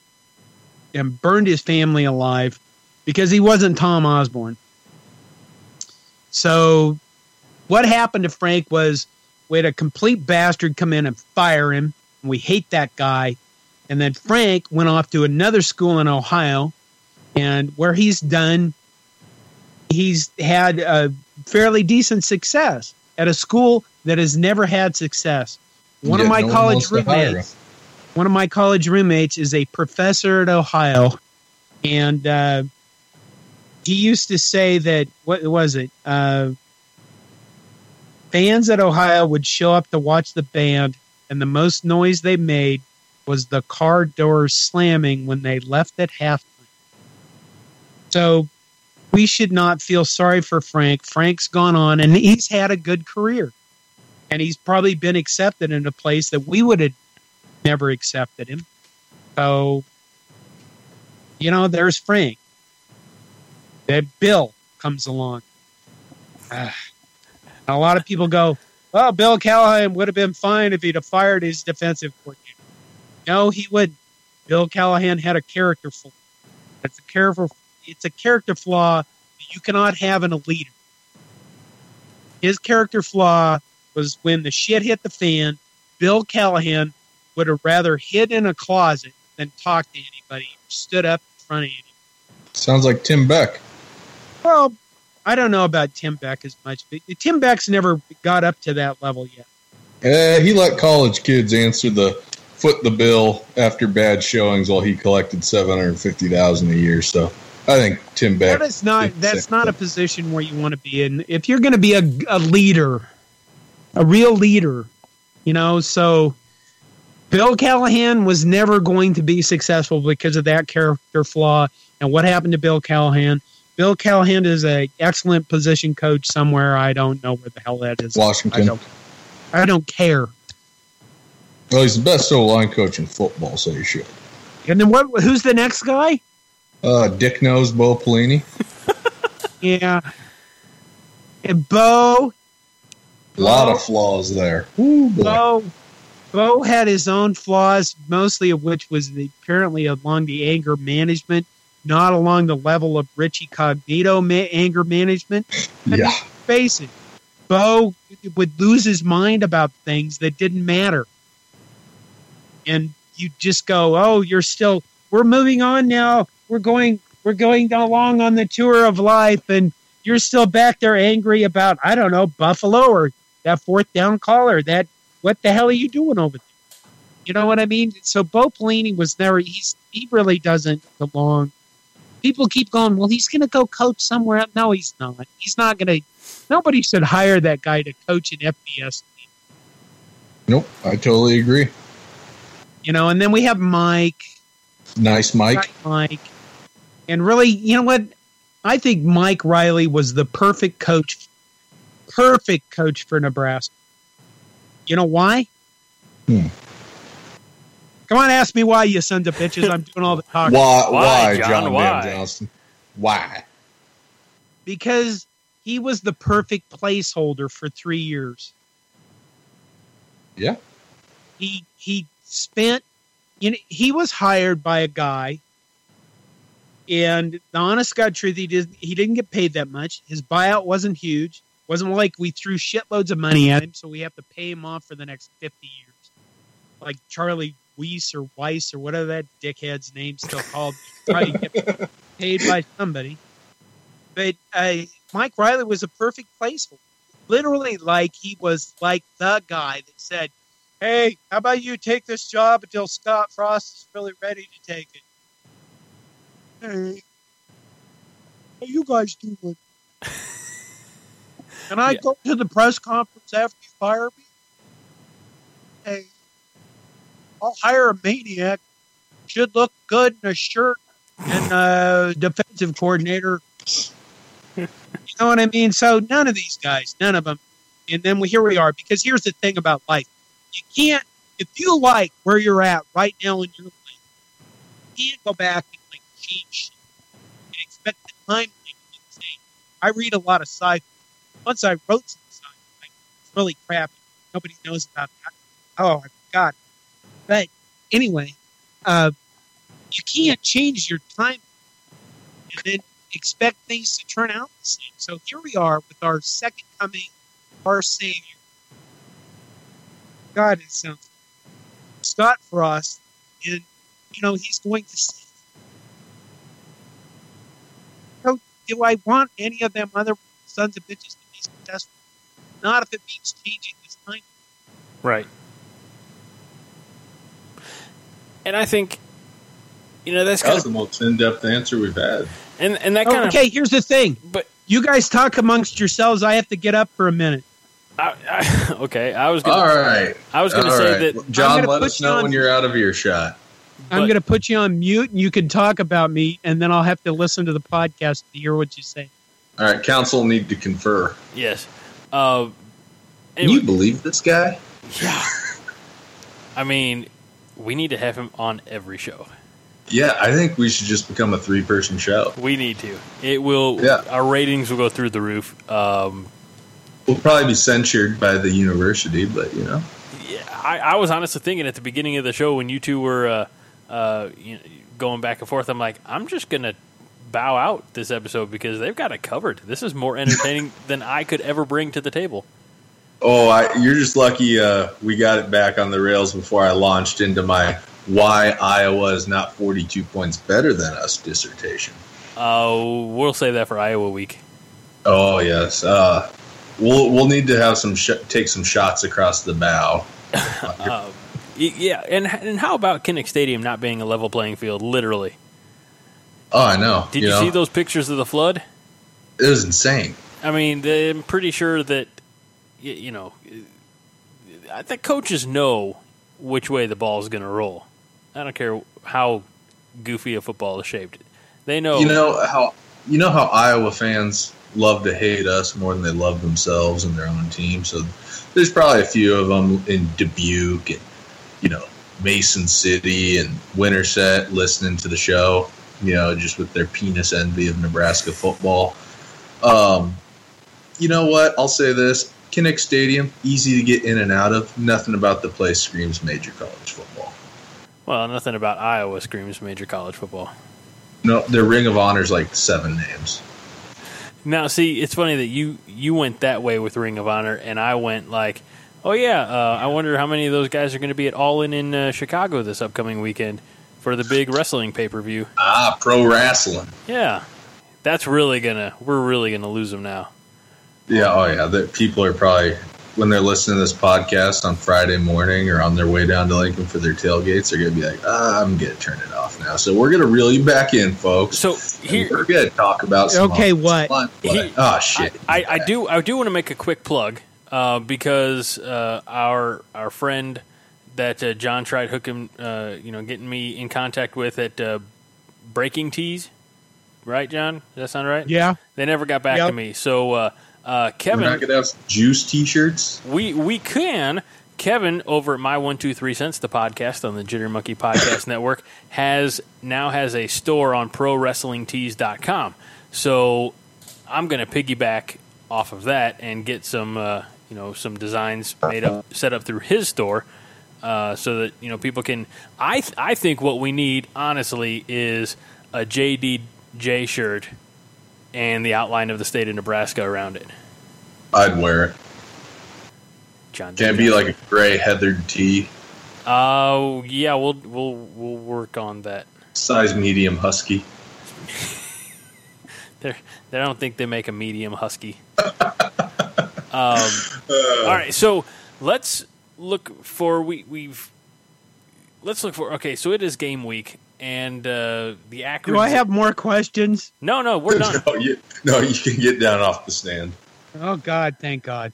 and burned his family alive because he wasn't Tom Osborne. So, what happened to Frank was we had a complete bastard come in and fire him. And we hate that guy. And then Frank went off to another school in Ohio, and where he's done, he's had a fairly decent success at a school that has never had success. One of my no college wants to hire roommates, one of my college roommates is a professor at Ohio, and uh, he used to say that what was it? Uh, fans at Ohio would show up to watch the band, and the most noise they made was the car doors slamming when they left at halftime. So we should not feel sorry for Frank. Frank's gone on, and he's had a good career, and he's probably been accepted in a place that we would have never accepted him. So, you know, there's Frank. That Bill comes along. And a lot of people go, well, Bill Callahan would have been fine if he'd have fired his defensive coordinator. No, he wouldn't. Bill Callahan had a character flaw. It's a character. It's a character flaw that you cannot have in a leader. His character flaw was when the shit hit the fan. Bill Callahan would have rather hid in a closet than talk to anybody. Or stood up in front of anybody. Sounds like Tim Beck. Well, I don't know about Tim Beck as much, but Tim Beck's never got up to that level yet. Eh, he let college kids answer the foot the bill after bad showings while he collected seven hundred fifty thousand a year. So I think Tim Beck. That is not that's not a position where you want to be in. If you're going to be a, a leader, a real leader, you know. So, Bill Callahan was never going to be successful because of that character flaw. And what happened to Bill Callahan? Bill Callahan is a excellent position coach somewhere. I don't know where the hell that is. I Washington. don't. I don't care. Well, he's the best O line coach in football, so you should. And then what? Who's the next guy? Uh, Dick knows Bo Pelini. Yeah. And Bo. A lot of flaws there. Ooh. Bo, Bo had his own flaws, mostly of which was the, apparently along the anger management, not along the level of Richie Incognito ma- anger management. I mean, Yeah. face it, Bo would lose his mind about things that didn't matter, and you just go, "Oh, you're still. We're moving on now. We're going. We're going along on the tour of life, and you're still back there angry about I don't know Buffalo or that fourth down caller, that. What the hell are you doing over there? You know what I mean? So Bo Pelini was never. He's he really doesn't belong. People keep going. Well, he's going to go coach somewhere. else." No, he's not. He's not going to. Nobody should hire that guy to coach an FBS team. Nope, I totally agree. You know, and then we have Mike. Nice, Mike. Mike. And really, you know what? I think Mike Riley was the perfect coach, perfect coach for Nebraska. You know why? Hmm. Come on, ask me why, you sons of bitches. I'm doing all the talking. Why, Why, why, John, John, why? Van Johnston? Why? Because he was the perfect placeholder for three years. Yeah. He he spent you know he was hired by a guy And the honest God truth, he didn't he didn't get paid that much. His buyout wasn't huge. Wasn't like we threw shitloads of money at him, so we have to pay him off for the next fifty years. Like Charlie Weiss or Weiss or whatever that dickhead's name still called. Probably get paid by somebody. But uh, Mike Riley was a perfect place for him. Literally, like he was like the guy that said, "Hey, how about you take this job until Scott Frost is really ready to take it?" Hey, how you guys doing? Can I Yeah. go to the press conference after you fire me? Hey, I'll hire a maniac. Should look good in a shirt and a defensive coordinator. You know what I mean? So none of these guys, none of them. And then we, here we are. Because here's the thing about life: you can't, if you like where you're at right now in your life, you can't go back and like change shit and expect the timeline to be the same. I read a lot of sci. Once I wrote some sci, like, it's really crappy. Nobody knows about that. Oh, I forgot. But anyway, uh, you can't change your time and then expect things to turn out the same. So here we are with our second coming, our Savior. God, it sounds Scott Frost, and you know he's going to. see. So, do I want any of them other sons of bitches to successful? Not if it means changing this time. Right. And I think, you know, that's That kind of, the most in-depth answer we've had. and, and that kind okay, here's the thing. but, You guys talk amongst yourselves. I have to get up for a minute. I, I, okay, I was gonna, right. I was going to say right. that, John, gonna let put us you know on- when you're out of earshot. I'm going to put you on mute, and you can talk about me, and then I'll have to listen to the podcast to hear what you say. All right, council need to confer. yes. Uh, Can anyway, you believe this guy? yeah. I mean, we need to have him on every show. Yeah, I think we should just become a three-person show. We need to. It will, Yeah. our ratings will go through the roof. Um, We'll probably be censured by the university, but you know, Yeah, I, I was honestly thinking at the beginning of the show when you two were uh, uh, you know, going back and forth, I'm like, I'm just gonna bow out this episode because they've got it covered. This is more entertaining than I could ever bring to the table. oh, I, you're just lucky. Uh, we got it back on the rails before I launched into my why Iowa is not 42 points better than us dissertation. Uh, we'll save that for Iowa week. Oh yes, uh, we'll we'll need to have some sh- take some shots across the bow. Y- Yeah, and and how about Kinnick Stadium not being a level playing field? Literally, Oh, I know. did you, know, see those pictures of the flood? It was insane. I mean, they- I'm pretty sure that y- you know uh, the coaches know which way the ball is going to roll. I don't care how goofy a football is shaped. They know. You know how you know how Iowa fans love to hate us more than they love themselves and their own team. So there's probably a few of them in Dubuque and you know Mason City and Winterset listening to the show. You know, just with their penis envy of Nebraska football. Um, you know what? I'll say this: Kinnick Stadium, easy to get in and out of. Nothing about the place screams major college football. well, nothing about Iowa screams major college football. No, their Ring of Honor's like seven names. Now, see, it's funny that you you went that way with Ring of Honor, and I went like, oh yeah, uh, I wonder how many of those guys are going to be at All In in uh, Chicago this upcoming weekend for the big wrestling pay per view. Ah, pro wrestling. Yeah, that's really gonna we're really gonna lose them now. Yeah, oh yeah. That people are probably when they're listening to this podcast on Friday morning or on their way down to Lincoln for their tailgates, they're gonna be like, ah, "I'm gonna turn it off now." So we're gonna reel you back in, folks. So here, we're gonna talk about some Okay, what? line play. He- oh I, shit! I, I do I do want to make a quick plug uh, because uh, our our friend that uh, John tried hooking uh, you know getting me in contact with at uh, Breaking Tees, right, John? Does that sound right? Yeah. They never got back to me. So uh, uh, We're Kevin, not gonna have juice T-shirts. we we can. Kevin over at my one two three cents, the podcast on the Jitter Monkey Podcast Network, has now has a store on ProWrestlingTees.com. So I'm going to piggyback off of that and get some uh, you know some designs made up set up through his store, uh, so that you know people can. I th- I think what we need honestly is a JD J shirt and the outline of the state of Nebraska around it. I'd wear it. John. Can't be like a gray heathered tee, Oh yeah, we'll we'll we'll work on that. size medium husky. They don't think they make a medium husky. um, all right, so let's look for we we've let's look for okay. So it is game week, and uh, the Akron. Do I have more questions? No, no, we're done. no, you, no, you can get down off the stand. Oh God, thank God.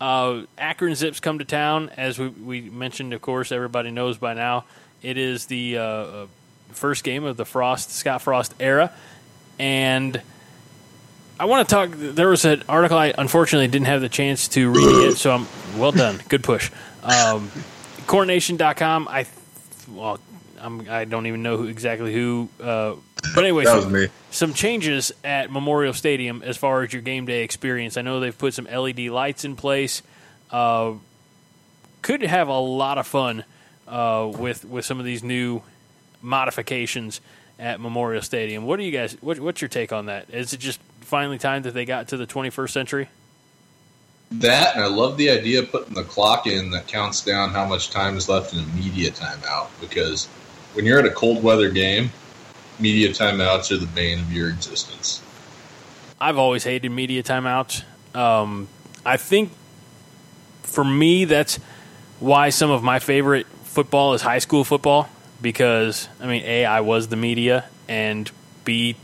Uh, Akron Zips come to town, as we, we mentioned. Of course, everybody knows by now. It is the uh, uh, first game of the Frost Scott Frost era, and I want to talk. There was an article I unfortunately didn't have the chance to read yet, so I'm well done. Good push. Um, CornNation.com. I well, I'm, I don't even know who, exactly who. Uh, but anyway, That so- was me. some changes at Memorial Stadium as far as your game day experience. I know they've put some LED lights in place. Uh, could have a lot of fun uh, with with some of these new modifications at Memorial Stadium. What do you guys? What, what's your take on that? Is it just finally time that they got to the 21st century? That, and I love the idea of putting the clock in that counts down how much time is left in a media timeout. Because when you're at a cold weather game, media timeouts are the bane of your existence. I've always hated media timeouts. Um, I think for me, that's why some of my favorite football is high school football because, I mean, A, I was the media, and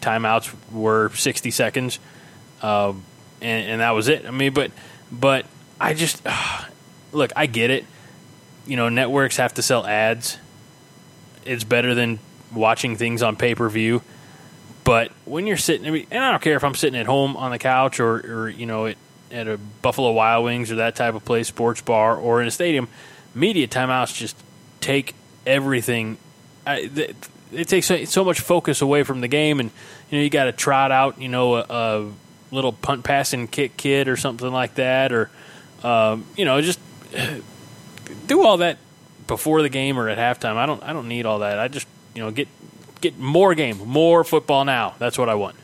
Timeouts were 60 seconds, um, and, and that was it. I mean, but, but I just, look, I get it. You know, networks have to sell ads. It's better than watching things on pay per view. But when you're sitting, I mean, and I don't care if I'm sitting at home on the couch or, or you know, at, at a Buffalo Wild Wings or that type of place, sports bar, or in a stadium, media timeouts just take everything. I, th- it takes so, much focus away from the game, and you know you got to trot out, you know, a, a little punt, passing kick kid or something like that, or um, you know, just do all that before the game or at halftime. I don't, I don't need all that. I just, you know, get get more game, more football now. That's what I want.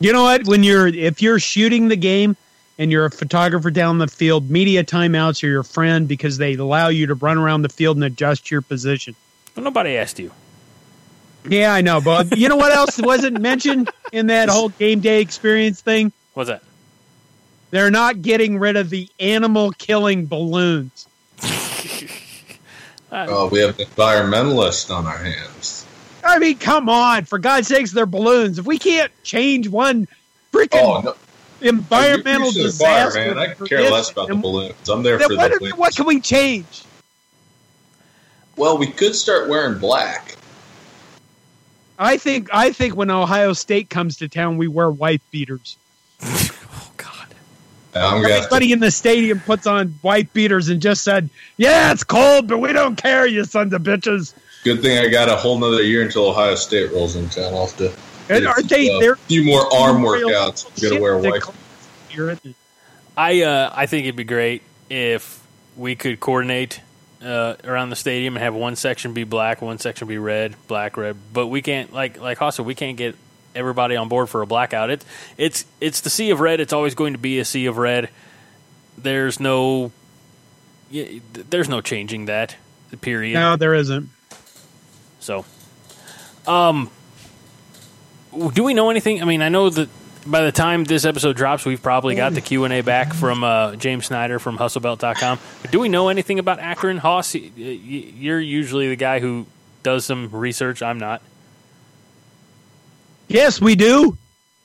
You know what? When you're if you're shooting the game and you're a photographer down the field, media timeouts are your friend because they allow you to run around the field and adjust your position. Well, nobody asked you. Yeah, I know, but you know what else wasn't mentioned in that whole game day experience thing? What's that? They're not getting rid of the animal killing balloons. Uh, oh, we have an environmentalist on our hands. I mean, come on, for God's sakes, they're balloons. If we can't change one freaking Oh, no. environmental You preach to the disaster, man. I care less about the balloons. I'm there for what, the is- what can we change? Well, we could start wearing black. I think I think when Ohio State comes to town, we wear white beaters. Oh God. I'm gonna Everybody in the stadium puts on white beaters and just said, "Yeah, it's cold, but we don't care, you sons of bitches." good thing I got a whole nother year until Ohio State rolls in town. I'll have to And aren't they? a They're few more arm workouts. I'm gonna wear white. that you're at the- I uh, I think it'd be great if we could coordinate uh, around the stadium and have one section be black, one section be red, black, red. But we can't like like Hossa, we can't get everybody on board for a blackout. It's it's it's the sea of red. It's always going to be a sea of red. There's no there's no changing that. Period. No, there isn't. So, um, do we know anything? I mean, I know that by the time this episode drops, we've probably got the Q and A back from uh, James Snyder from HustleBelt.com. But do we know anything about Akron Hoss? Y- y- You're usually the guy who does some research. I'm not. Yes, we do.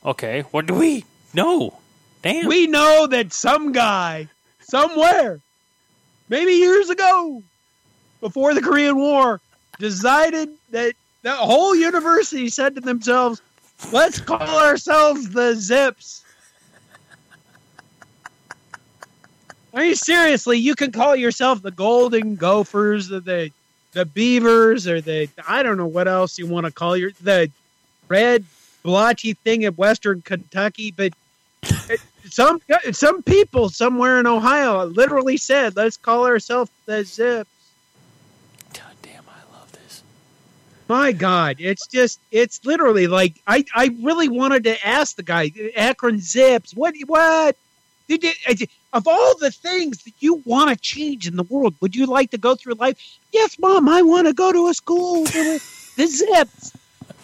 Okay, what do we know? Damn. We know that some guy somewhere, maybe years ago, before the Korean War, decided that the whole university said to themselves, "Let's call ourselves the Zips." I mean, seriously, you can call yourself the Golden Gophers, or the the Beavers, or the I don't know what else you want to call your the red blotchy thing of Western Kentucky, but some some people somewhere in Ohio literally said, "Let's call ourselves the Zips." God damn, I love this. My God, it's just it's literally like I I really wanted to ask the guy Akron Zips what what did you, of all the things that you want to change in the world, would you like to go through life? Yes, mom, I want to go to a school with the Zips.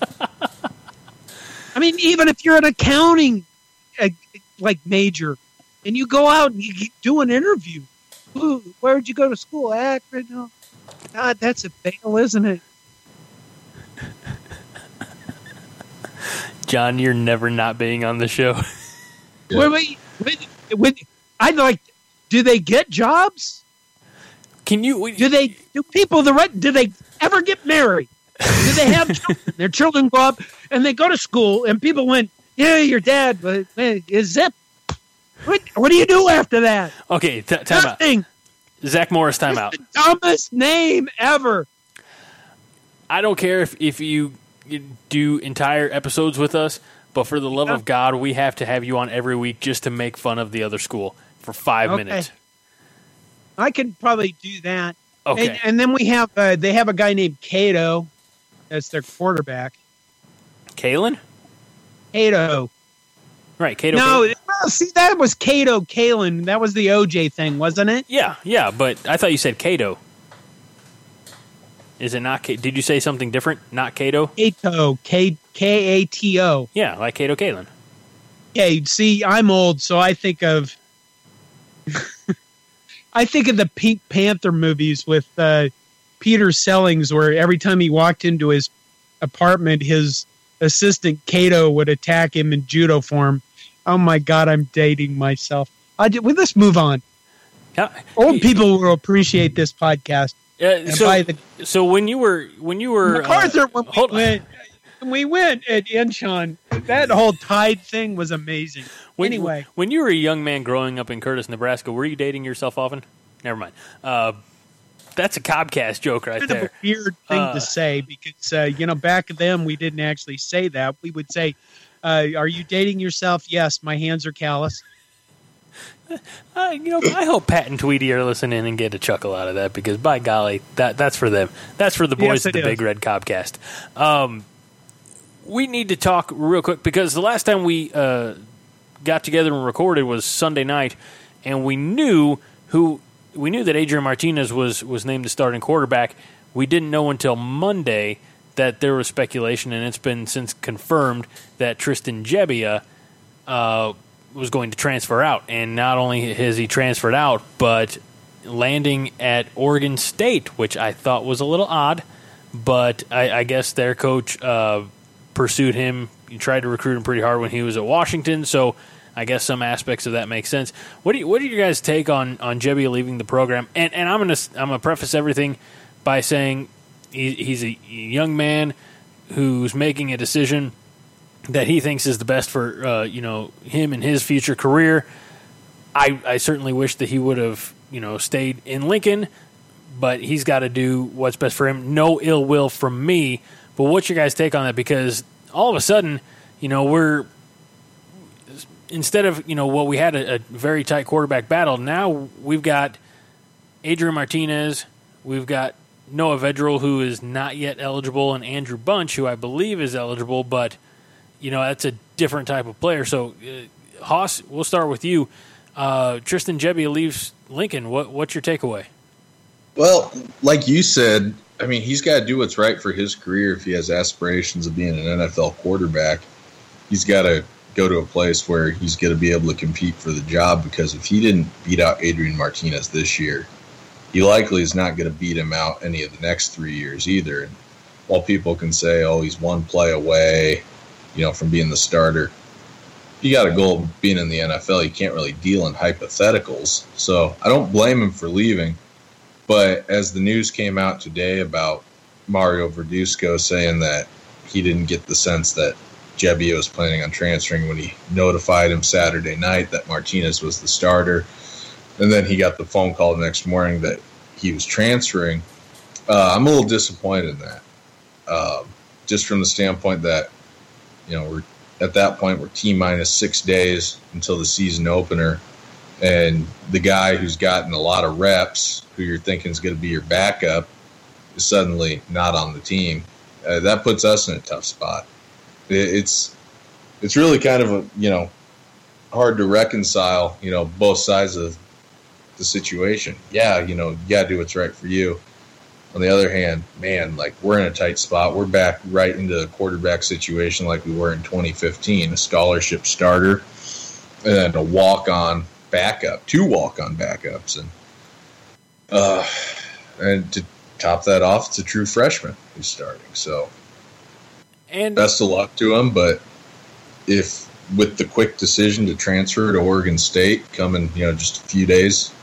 I mean, even if you're an accounting uh, like major, and you go out and you do an interview, where'd you go to school? Akron. Oh, God, that's a fail, isn't it? John, you're never not being on the show. Yeah. Wait, wait, wait, wait, I'd like. Do they get jobs? Can you? Do they? Do people the right? Do they ever get married? Do they have children? Their children go up and they go to school, and people went, "Yeah, your dad but is zip." What, what do you do after that? Okay, t- time Nothing. out. Zach Morris, time out. dumbest name ever. I don't care if if you do entire episodes with us, but for the love of God, we have to have you on every week just to make fun of the other school for five okay. minutes. I can probably do that. Okay. And, and then we have uh, they have a guy named Kato as their quarterback. Kalen. Cato. Right, Cato. No, well, see that was Kato Kaelin. That was the OJ thing, wasn't it? Yeah, yeah, but I thought you said Cato. Is it not? Did you say something different? Not Cato. Cato. K K A T O. Yeah, like Kato Kaelin. Yeah, see, I'm old, so I think of. I think of the Pink Panther movies with uh, Peter Sellers, where every time he walked into his apartment, his assistant Cato would attack him in judo form. Oh my God, I'm dating myself. I did, well, let's move on. Yeah. Old people will appreciate this podcast. Uh, so, the, so when you were when you were MacArthur, uh, when we went, when we went at Incheon, that whole tide thing was amazing. When, anyway, when you were a young man growing up in Curtis, Nebraska, were you dating yourself often? Never mind. Uh, that's a Cobcast joke right kind there. Of a weird thing to uh, say because uh, you know back then we didn't actually say that. We would say, uh, "Are you dating yourself?" Yes, my hands are callous. Uh, you know, I hope Pat and Tweety are listening and get a chuckle out of that because, by golly, that that's for them. That's for the boys yes, at the is. Big Red Cobcast. Um, we need to talk real quick because the last time we uh, got together and recorded was Sunday night, and we knew who we knew that Adrian Martinez was was named the starting quarterback. We didn't know until Monday that there was speculation, and it's been since confirmed that Tristan Gebbia uh, was going to transfer out. And not only has he transferred out, but landing at Oregon State, which I thought was a little odd. But I, I guess their coach uh, pursued him. He tried to recruit him pretty hard when he was at Washington. So I guess some aspects of that make sense. What do you, what do you guys take on on Gebbia leaving the program? And and I'm gonna I'm gonna preface everything by saying he, he's a young man who's making a decision that he thinks is the best for uh, you know him and his future career. I I certainly wish that he would have you know stayed in Lincoln, but he's got to do what's best for him. No ill will from me. But what's your guys' take on that? Because all of a sudden, you know, we're instead of you know what we had a, a very tight quarterback battle. Now we've got Adrian Martinez, we've got Noah Vedral, who is not yet eligible, and Andrew Bunch, who I believe is eligible, but you know that's a different type of player. So, uh, Hoss, we'll start with you. Uh, Tristan Gebbia leaves Lincoln. What, what's your takeaway? Well, like you said, I mean, he's got to do what's right for his career if he has aspirations of being an NFL quarterback. He's got to go to a place where he's going to be able to compete for the job because if he didn't beat out Adrian Martinez this year, he likely is not going to beat him out any of the next three years either. And while people can say, oh, he's one play away, you know, from being the starter. You got a goal being in the NFL. You can't really deal in hypotheticals. So I don't blame him for leaving. But as the news came out today about Mario Verduzco saying that he didn't get the sense that Gebbia was planning on transferring when he notified him Saturday night that Martinez was the starter. And then he got the phone call the next morning that he was transferring. Uh, I'm a little disappointed in that. Uh, just from the standpoint that you know, we're at that point we're T minus six days until the season opener, and the guy who's gotten a lot of reps, who you're thinking is going to be your backup, is suddenly not on the team. uh, that puts us in a tough spot. It, it's it's really kind of a you know hard to reconcile you know both sides of the situation. Yeah, you know you got to do what's right for you. On the other hand, man, like we're in a tight spot. We're back right into the quarterback situation like we were in 2015, a scholarship starter and then a walk on backup, two walk on backups, and uh, and to top that off, it's a true freshman who's starting. So, and best of luck to him. But if with the quick decision to transfer to Oregon State coming, you know, just a few days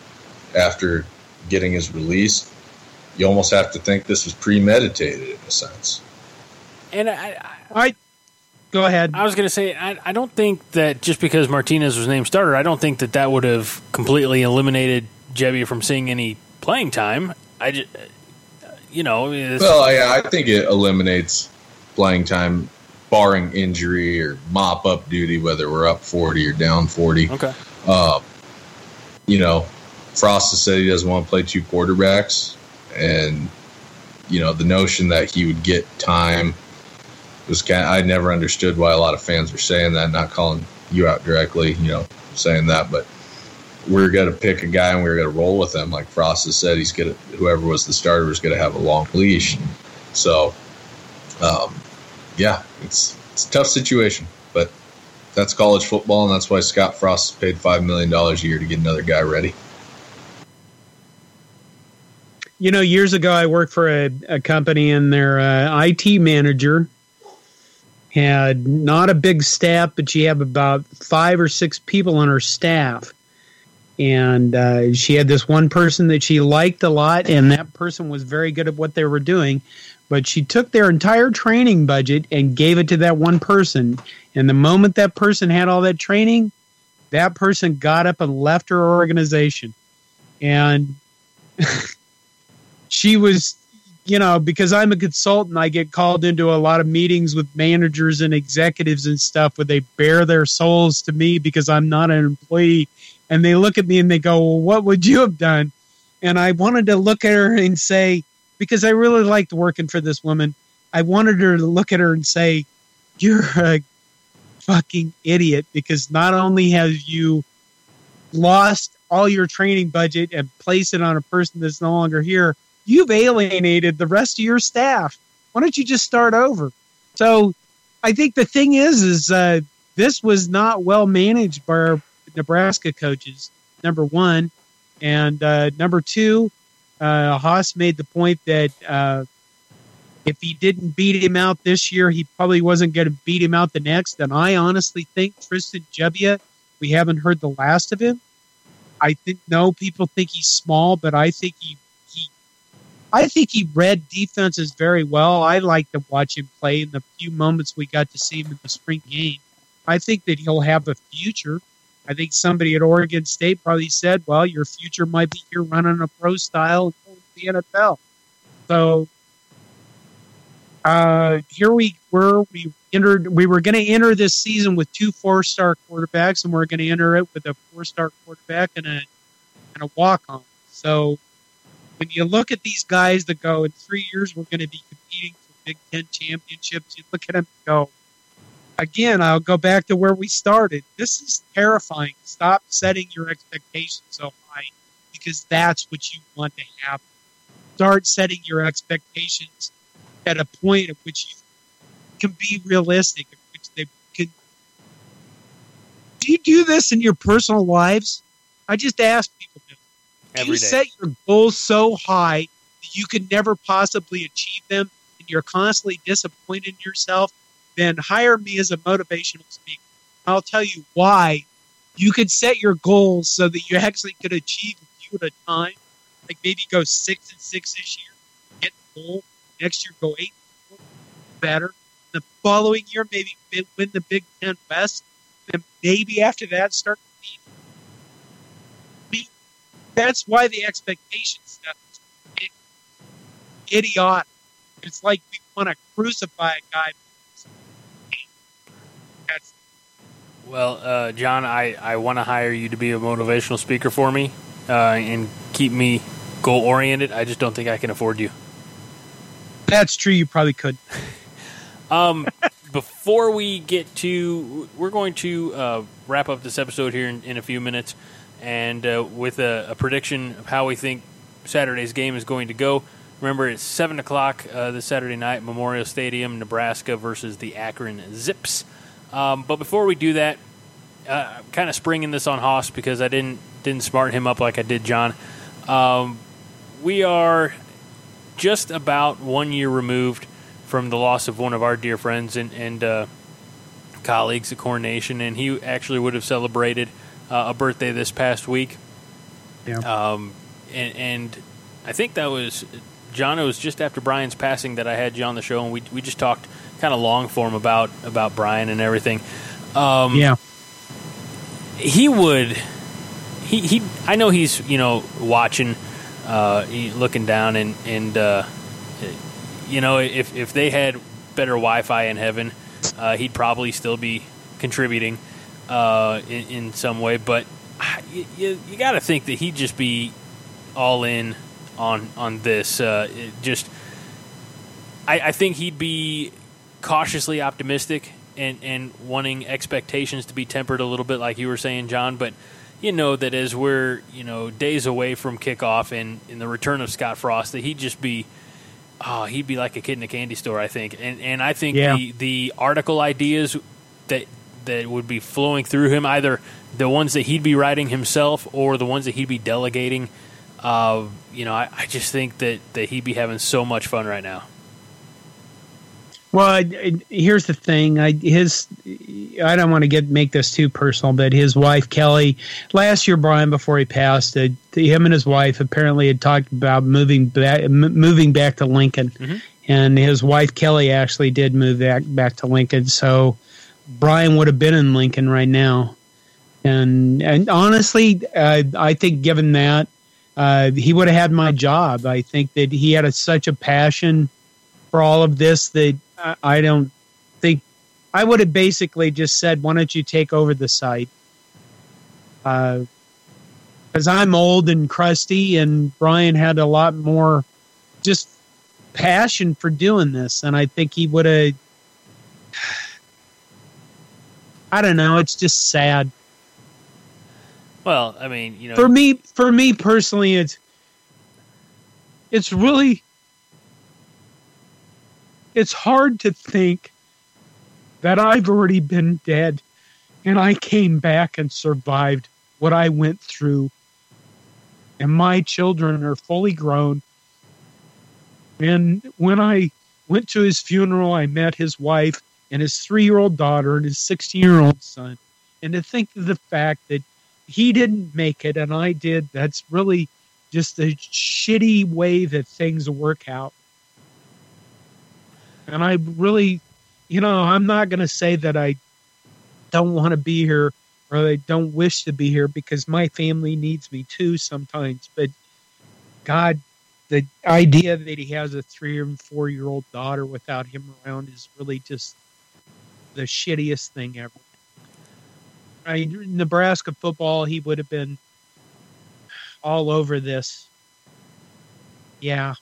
after getting his release, you almost have to think this was premeditated in a sense. And I, I, I go ahead. I was going to say, I, I don't think that just because Martinez was named starter, I don't think that that would have completely eliminated Gebbia from seeing any playing time. I just, you know, it's- Well, yeah, I think it eliminates playing time, barring injury or mop up duty, whether we're up 40 or down 40. okay. Uh, you know, Frost has said he doesn't want to play two quarterbacks. And, you know, the notion that he would get time was kind of, I never understood why a lot of fans were saying that, not calling you out directly, you know, saying that. But we're going to pick a guy and we're going to roll with him. Like Frost has said, he's going to, whoever was the starter was going to have a long leash. So, um, yeah, it's, it's a tough situation, but that's college football, and that's why Scott Frost paid $5 million a year to get another guy ready. You know, years ago, I worked for a, a company, and their uh, IT manager had not a big staff, but she had about five or six people on her staff. And uh, she had this one person that she liked a lot, and that person was very good at what they were doing. But she took their entire training budget and gave it to that one person. And the moment that person had all that training, that person got up and left her organization. And she was you know because i'm a consultant i get called into a lot of meetings with managers and executives and stuff where they bare their souls to me because i'm not an employee. And they look at me and they go well what would you have done? And i wanted to look at her and say because i really liked working for this woman i wanted her to look at her and say you're a fucking idiot because not only have you lost all your training budget and placed it on a person that's no longer here you've alienated the rest of your staff. Why don't you just start over? So I think the thing is, is uh, this was not well managed by our Nebraska coaches. Number one, and uh, number two, uh, Hoss made the point that uh, if he didn't beat him out this year, he probably wasn't going to beat him out the next. And I honestly think Tristan Gebbia, we haven't heard the last of him. I think no, people think he's small, but I think he I think he read defenses very well. I like to watch him play in the few moments we got to see him in the spring game. I think that he'll have a future. I think somebody at Oregon State probably said, well, your future might be here running a pro style in the NFL. So uh, here we were. We entered. We were going to enter this season with two four-star quarterbacks, and we're going to enter it with a four-star quarterback and a and a walk-on. So when you look at these guys that go in three years, we're going to be competing for Big Ten championships. You look at them go, again, I'll go back to where we started. This is terrifying. Stop setting your expectations so high because that's what you want to happen. Start setting your expectations at a point at which you can be realistic, at which they can. Do you do this in your personal lives? I just ask people Every you day. set your goals so high that you can never possibly achieve them and you're constantly disappointed in yourself, then hire me as a motivational speaker. I'll tell you why you could set your goals so that you actually could achieve a few at a time. Like maybe go six and six this year, get the goal. Next year, go eight, better. The following year, maybe win the Big Ten West. Then maybe after that, start competing. That's why the expectation stuff is idiotic. It's like we want to crucify a guy. That's Well, uh, John, I, I want to hire you to be a motivational speaker for me uh, and keep me goal oriented. I just don't think I can afford you. That's true. You probably could. Um, before we get to, we're going to uh, wrap up this episode here in, in a few minutes, and uh, with a, a, prediction of how we think Saturday's game is going to go. Remember, it's seven o'clock uh, this Saturday night, Memorial Stadium, Nebraska versus the Akron Zips. Um, but before we do that, uh, I'm kind of springing this on Hoss because I didn't didn't smart him up like I did John. Um, we are just about one year removed from the loss of one of our dear friends and, and uh, colleagues at CornNation, and he actually would have celebrated uh, a birthday this past week. Yeah. Um, and, and I think that was John. It was just after Brian's passing that I had you on the show, and we we just talked kind of long form about about Brian and everything. Um, yeah. He would. He, he I know he's you know watching, uh, looking down and and uh, you know, if if they had better Wi-Fi in heaven, uh, he'd probably still be contributing uh, in, in, some way. But you, you, you got to think that he'd just be all in on on this. Uh, just, I, I think he'd be cautiously optimistic and and wanting expectations to be tempered a little bit, like you were saying, John. But you know that as we're you know days away from kickoff and in the return of Scott Frost, that he'd just be oh, he'd be like a kid in a candy store, I think. And and I think yeah. the the article ideas that that would be flowing through him, either the ones that he'd be writing himself or the ones that he'd be delegating. Uh, you know, I, I just think that, that he'd be having so much fun right now. Well, I, I, here's the thing. I his I don't want to get make this too personal, but his wife Kelly last year, Brian, before he passed, uh, him and his wife apparently had talked about moving back m- moving back to Lincoln, mm-hmm. and his wife Kelly actually did move back back to Lincoln. So Brian would have been in Lincoln right now, and and honestly, uh, I think given that. Uh, he would have had my job. I think that he had a, such a passion for all of this that I don't think I would have basically just said, "Why don't you take over the site?" Because uh, I'm old and crusty, and Brian had a lot more just passion for doing this, and I think he would have. I don't know. It's just sad. Well, I mean, you know, for me, for me personally, it's it's really it's hard to think that I've already been dead and I came back and survived what I went through. And my children are fully grown. And when I went to his funeral, I met his wife and his three year old daughter and his 16 year old son. And to think of the fact that he didn't make it and I did, that's really just a shitty way that things work out. And I really, you know, I'm not going to say that I don't want to be here or I don't wish to be here because my family needs me too sometimes. But God, the idea that he has a three and four year old daughter without him around is really just the shittiest thing ever. I, Nebraska football, he would have been all over this. Yeah.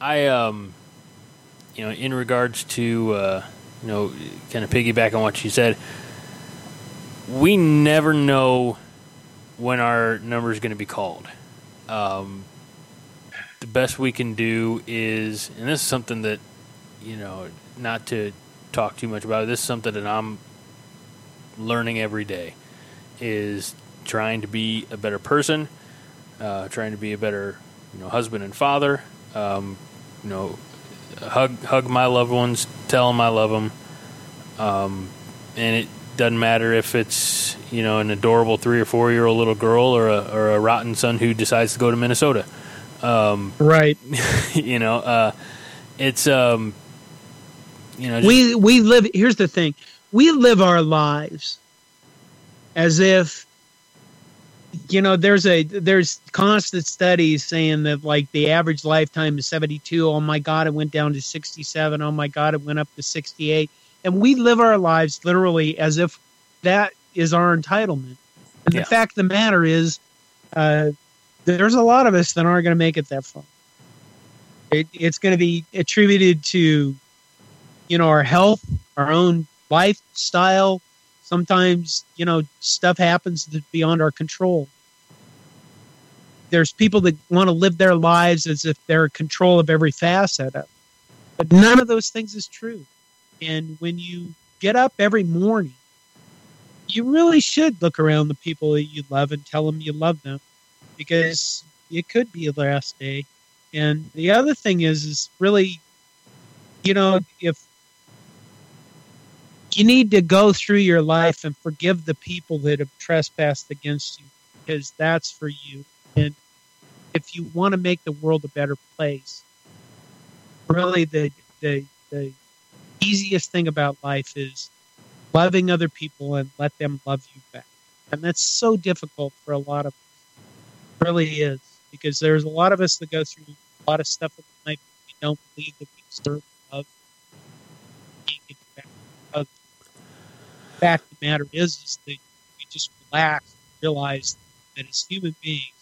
I um you know, in regards to, uh, you know, kind of piggyback on what you said, we never know when our number is going to be called. Um, the best we can do is, and this is something that, you know, not to talk too much about, it. this is something that I'm learning every day, is trying to be a better person, uh, trying to be a better, you know, husband and father, um, you know, hug hug my loved ones, tell them I love them, um, and it doesn't matter if it's you know an adorable three or four year old little girl or a or a rotten son who decides to go to Minnesota. Um, right. you know, uh, it's um, you know, we we live. Here's the thing: we live our lives as if you know there's a there's constant studies saying that like the average lifetime is 72 oh my god it went down to 67 oh my god it went up to 68 and we live our lives literally as if that is our entitlement. And yeah. the fact of the matter is uh, there's a lot of us that aren't going to make it that far. It, it's going to be attributed to, you know, our health, our own lifestyle. Sometimes, you know, stuff happens that's beyond our control. There's people that want to live their lives as if they're in control of every facet of it. But none of those things is true. And when you get up every morning, you really should look around the people that you love and tell them you love them because it could be the last day. And the other thing is, is really, you know, if you need to go through your life and forgive the people that have trespassed against you because that's for you. And if you want to make the world a better place, really the, the, the easiest thing about life is loving other people and let them love you back. And that's so difficult for a lot of us. It really is. Because there's a lot of us that go through a lot of stuff in life we don't believe that we deserve love. The fact of the matter is, is that we just relax and realize that as human beings,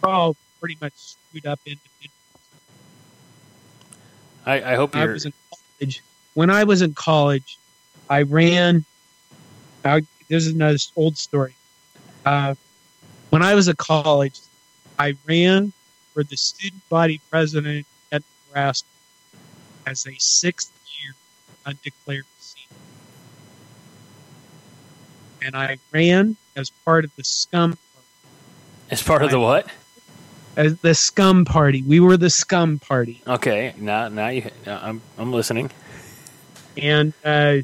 we're all pretty much screwed up individuals. I, I hope I you're. was in college. When I was in college, I ran. I, this is another old story. Uh, when I was at college, I ran for the student body president at Nebraska as a sixth year undeclared And I ran as part of the scum As part of the what? as the scum party. We were the scum party. Okay, now now you. I'm I'm listening. and uh,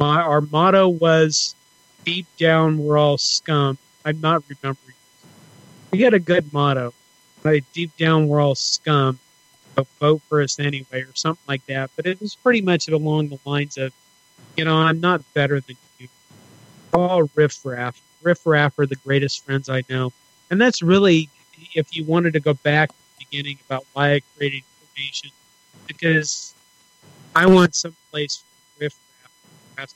my our motto was deep down we're all scum i'm not remembering we had a good motto like deep down we're all scum but vote for us anyway or something like that but it was pretty much along the lines of you know i'm not better than all riffraff riffraff are the greatest friends i know and that's really if you wanted to go back to the beginning about why i created Nation, because I want some place for riff raff.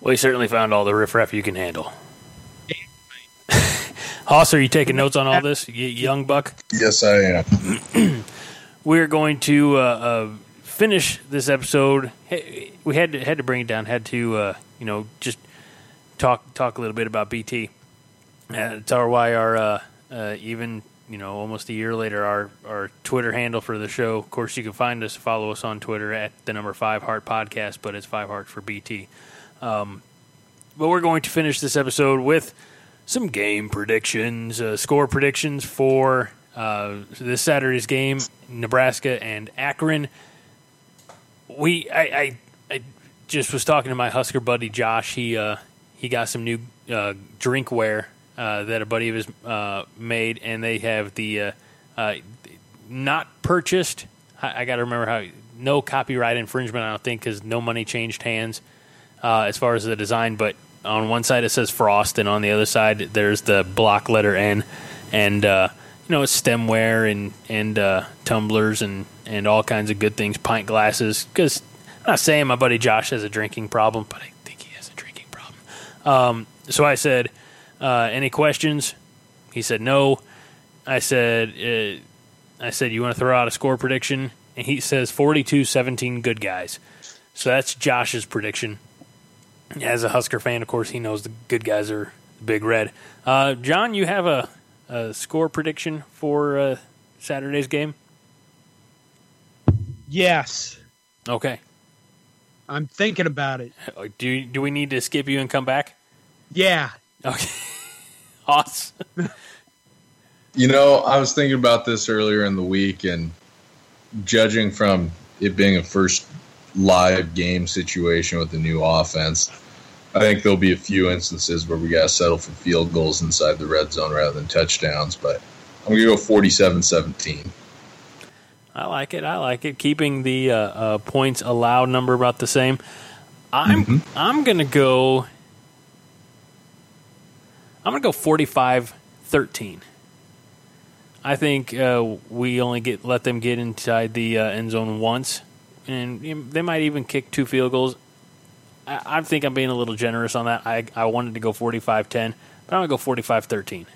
Well, you certainly found all the riffraff you can handle. Hoss, are you taking notes on all this, y- young buck? Yes, I am. We're going to uh, uh, finish this episode. We had to had to bring it down. Had to uh, you know just talk talk a little bit about BT. Uh, tell her why our uh, uh, even you know almost a year later our our Twitter handle for the show. Of course, you can find us follow us on Twitter at the number five heart podcast, but it's five heart for BT. Um, but we're going to finish this episode with some game predictions, uh, score predictions for uh, this Saturday's game, Nebraska and Akron. We, I, I, I just was talking to my Husker buddy Josh. He, uh, he got some new uh, drinkware uh, that a buddy of his uh, made, and they have the uh, uh, not purchased. I, I got to remember how no copyright infringement. I don't think because no money changed hands as far as the design, but on one side it says Frost, and on the other side there's the block letter N, and you know stemware and and tumblers and and all kinds of good things, pint glasses. Because I'm not saying my buddy Josh has a drinking problem, but I think he has a drinking problem. Um, so I said, uh, "Any questions?" He said, "No." I said, uh, "I said you want to throw out a score prediction?" And he says 42-17 good guys. So that's Josh's prediction. As a Husker fan, of course, he knows the good guys are the big red. Uh, John, you have a, a score prediction for uh, Saturday's game? Yes, Okay. I'm thinking about it. Uh, do do we need to skip you and come back? Yeah, Okay. Hoss. You know, I was thinking about this earlier in the week, and judging from it being a first live game situation with the new offense, I think there'll be a few instances where we got to settle for field goals inside the red zone rather than touchdowns. But I'm going to go 47 17. I like it. I like it. Keeping the uh, uh, points allowed number about the same. I'm I'm gonna go. I'm gonna go 45-13. I think uh, we only get let them get inside the uh, end zone once, and they might even kick two field goals. I, I think I'm being a little generous on that. I I wanted to go 45-10, but I'm gonna go 45-13.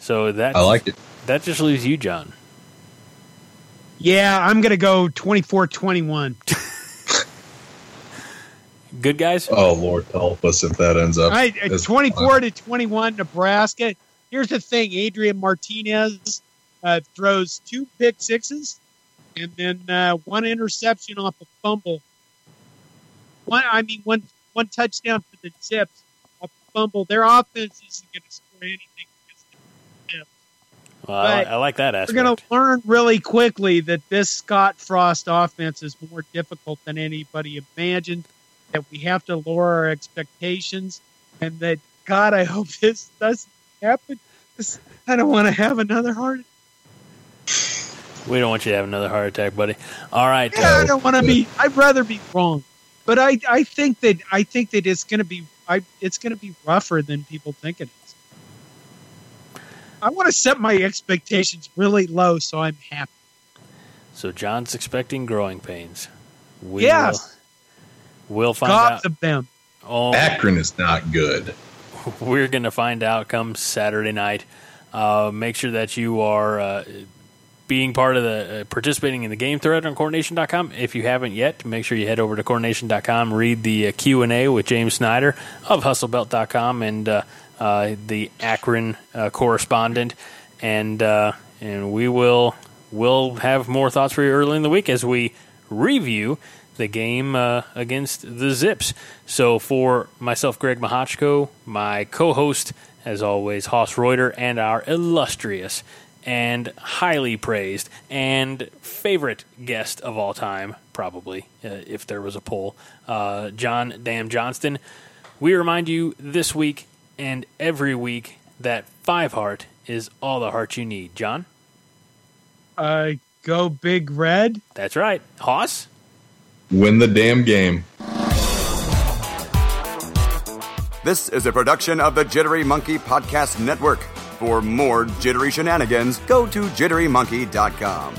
So that I like it. that just leaves you, John. Yeah, I'm going to go 24 21. Good guys. Oh Lord, help us if that ends up. Right, as- 24 to 21, Nebraska. Here's the thing Adrian Martinez uh, throws two pick sixes and then uh, one interception off a fumble. One, I mean, one one touchdown for the Zips off a fumble. Their offense isn't going to score anything. Against the Zips. Well, I, I like that aspect. We're going to learn really quickly that this Scott Frost offense is more difficult than anybody imagined. That we have to lower our expectations, and that God, I hope this doesn't happen. I don't want to have another heart. we don't want you to have another heart attack, buddy. All right. Yeah, uh, I don't want to be. I'd rather be wrong, but I I think that I think that it's going to be I it's going to be rougher than people think it is. I want to set my expectations really low, so I'm happy. so John's expecting growing pains. We Yes. Will, we'll find Gobs out. of them. Oh, Akron is not good. we're going to find out come Saturday night. Uh, make sure that you are uh, being part of the uh, participating in the game thread on cornnation.com. If you haven't yet, make sure you head over to cornnation.com, read the uh, Q&A with James Snyder of hustlebelt.com and uh, the Akron uh, correspondent and uh, and we will will have more thoughts for you early in the week as we review the game uh, against the Zips. So for myself, Greg Mahochko, my co-host, as always, Hoss Reuter, and our illustrious and highly praised and favorite guest of all time, probably, uh, if there was a poll, uh, John Damn Johnston. We remind you this week and every week that five heart is all the heart you need. John, Uh, go big red. that's right. Hoss. Win the damn game. This is a production of the Jittery Monkey Podcast Network. For more jittery shenanigans, go to jitterymonkey.com.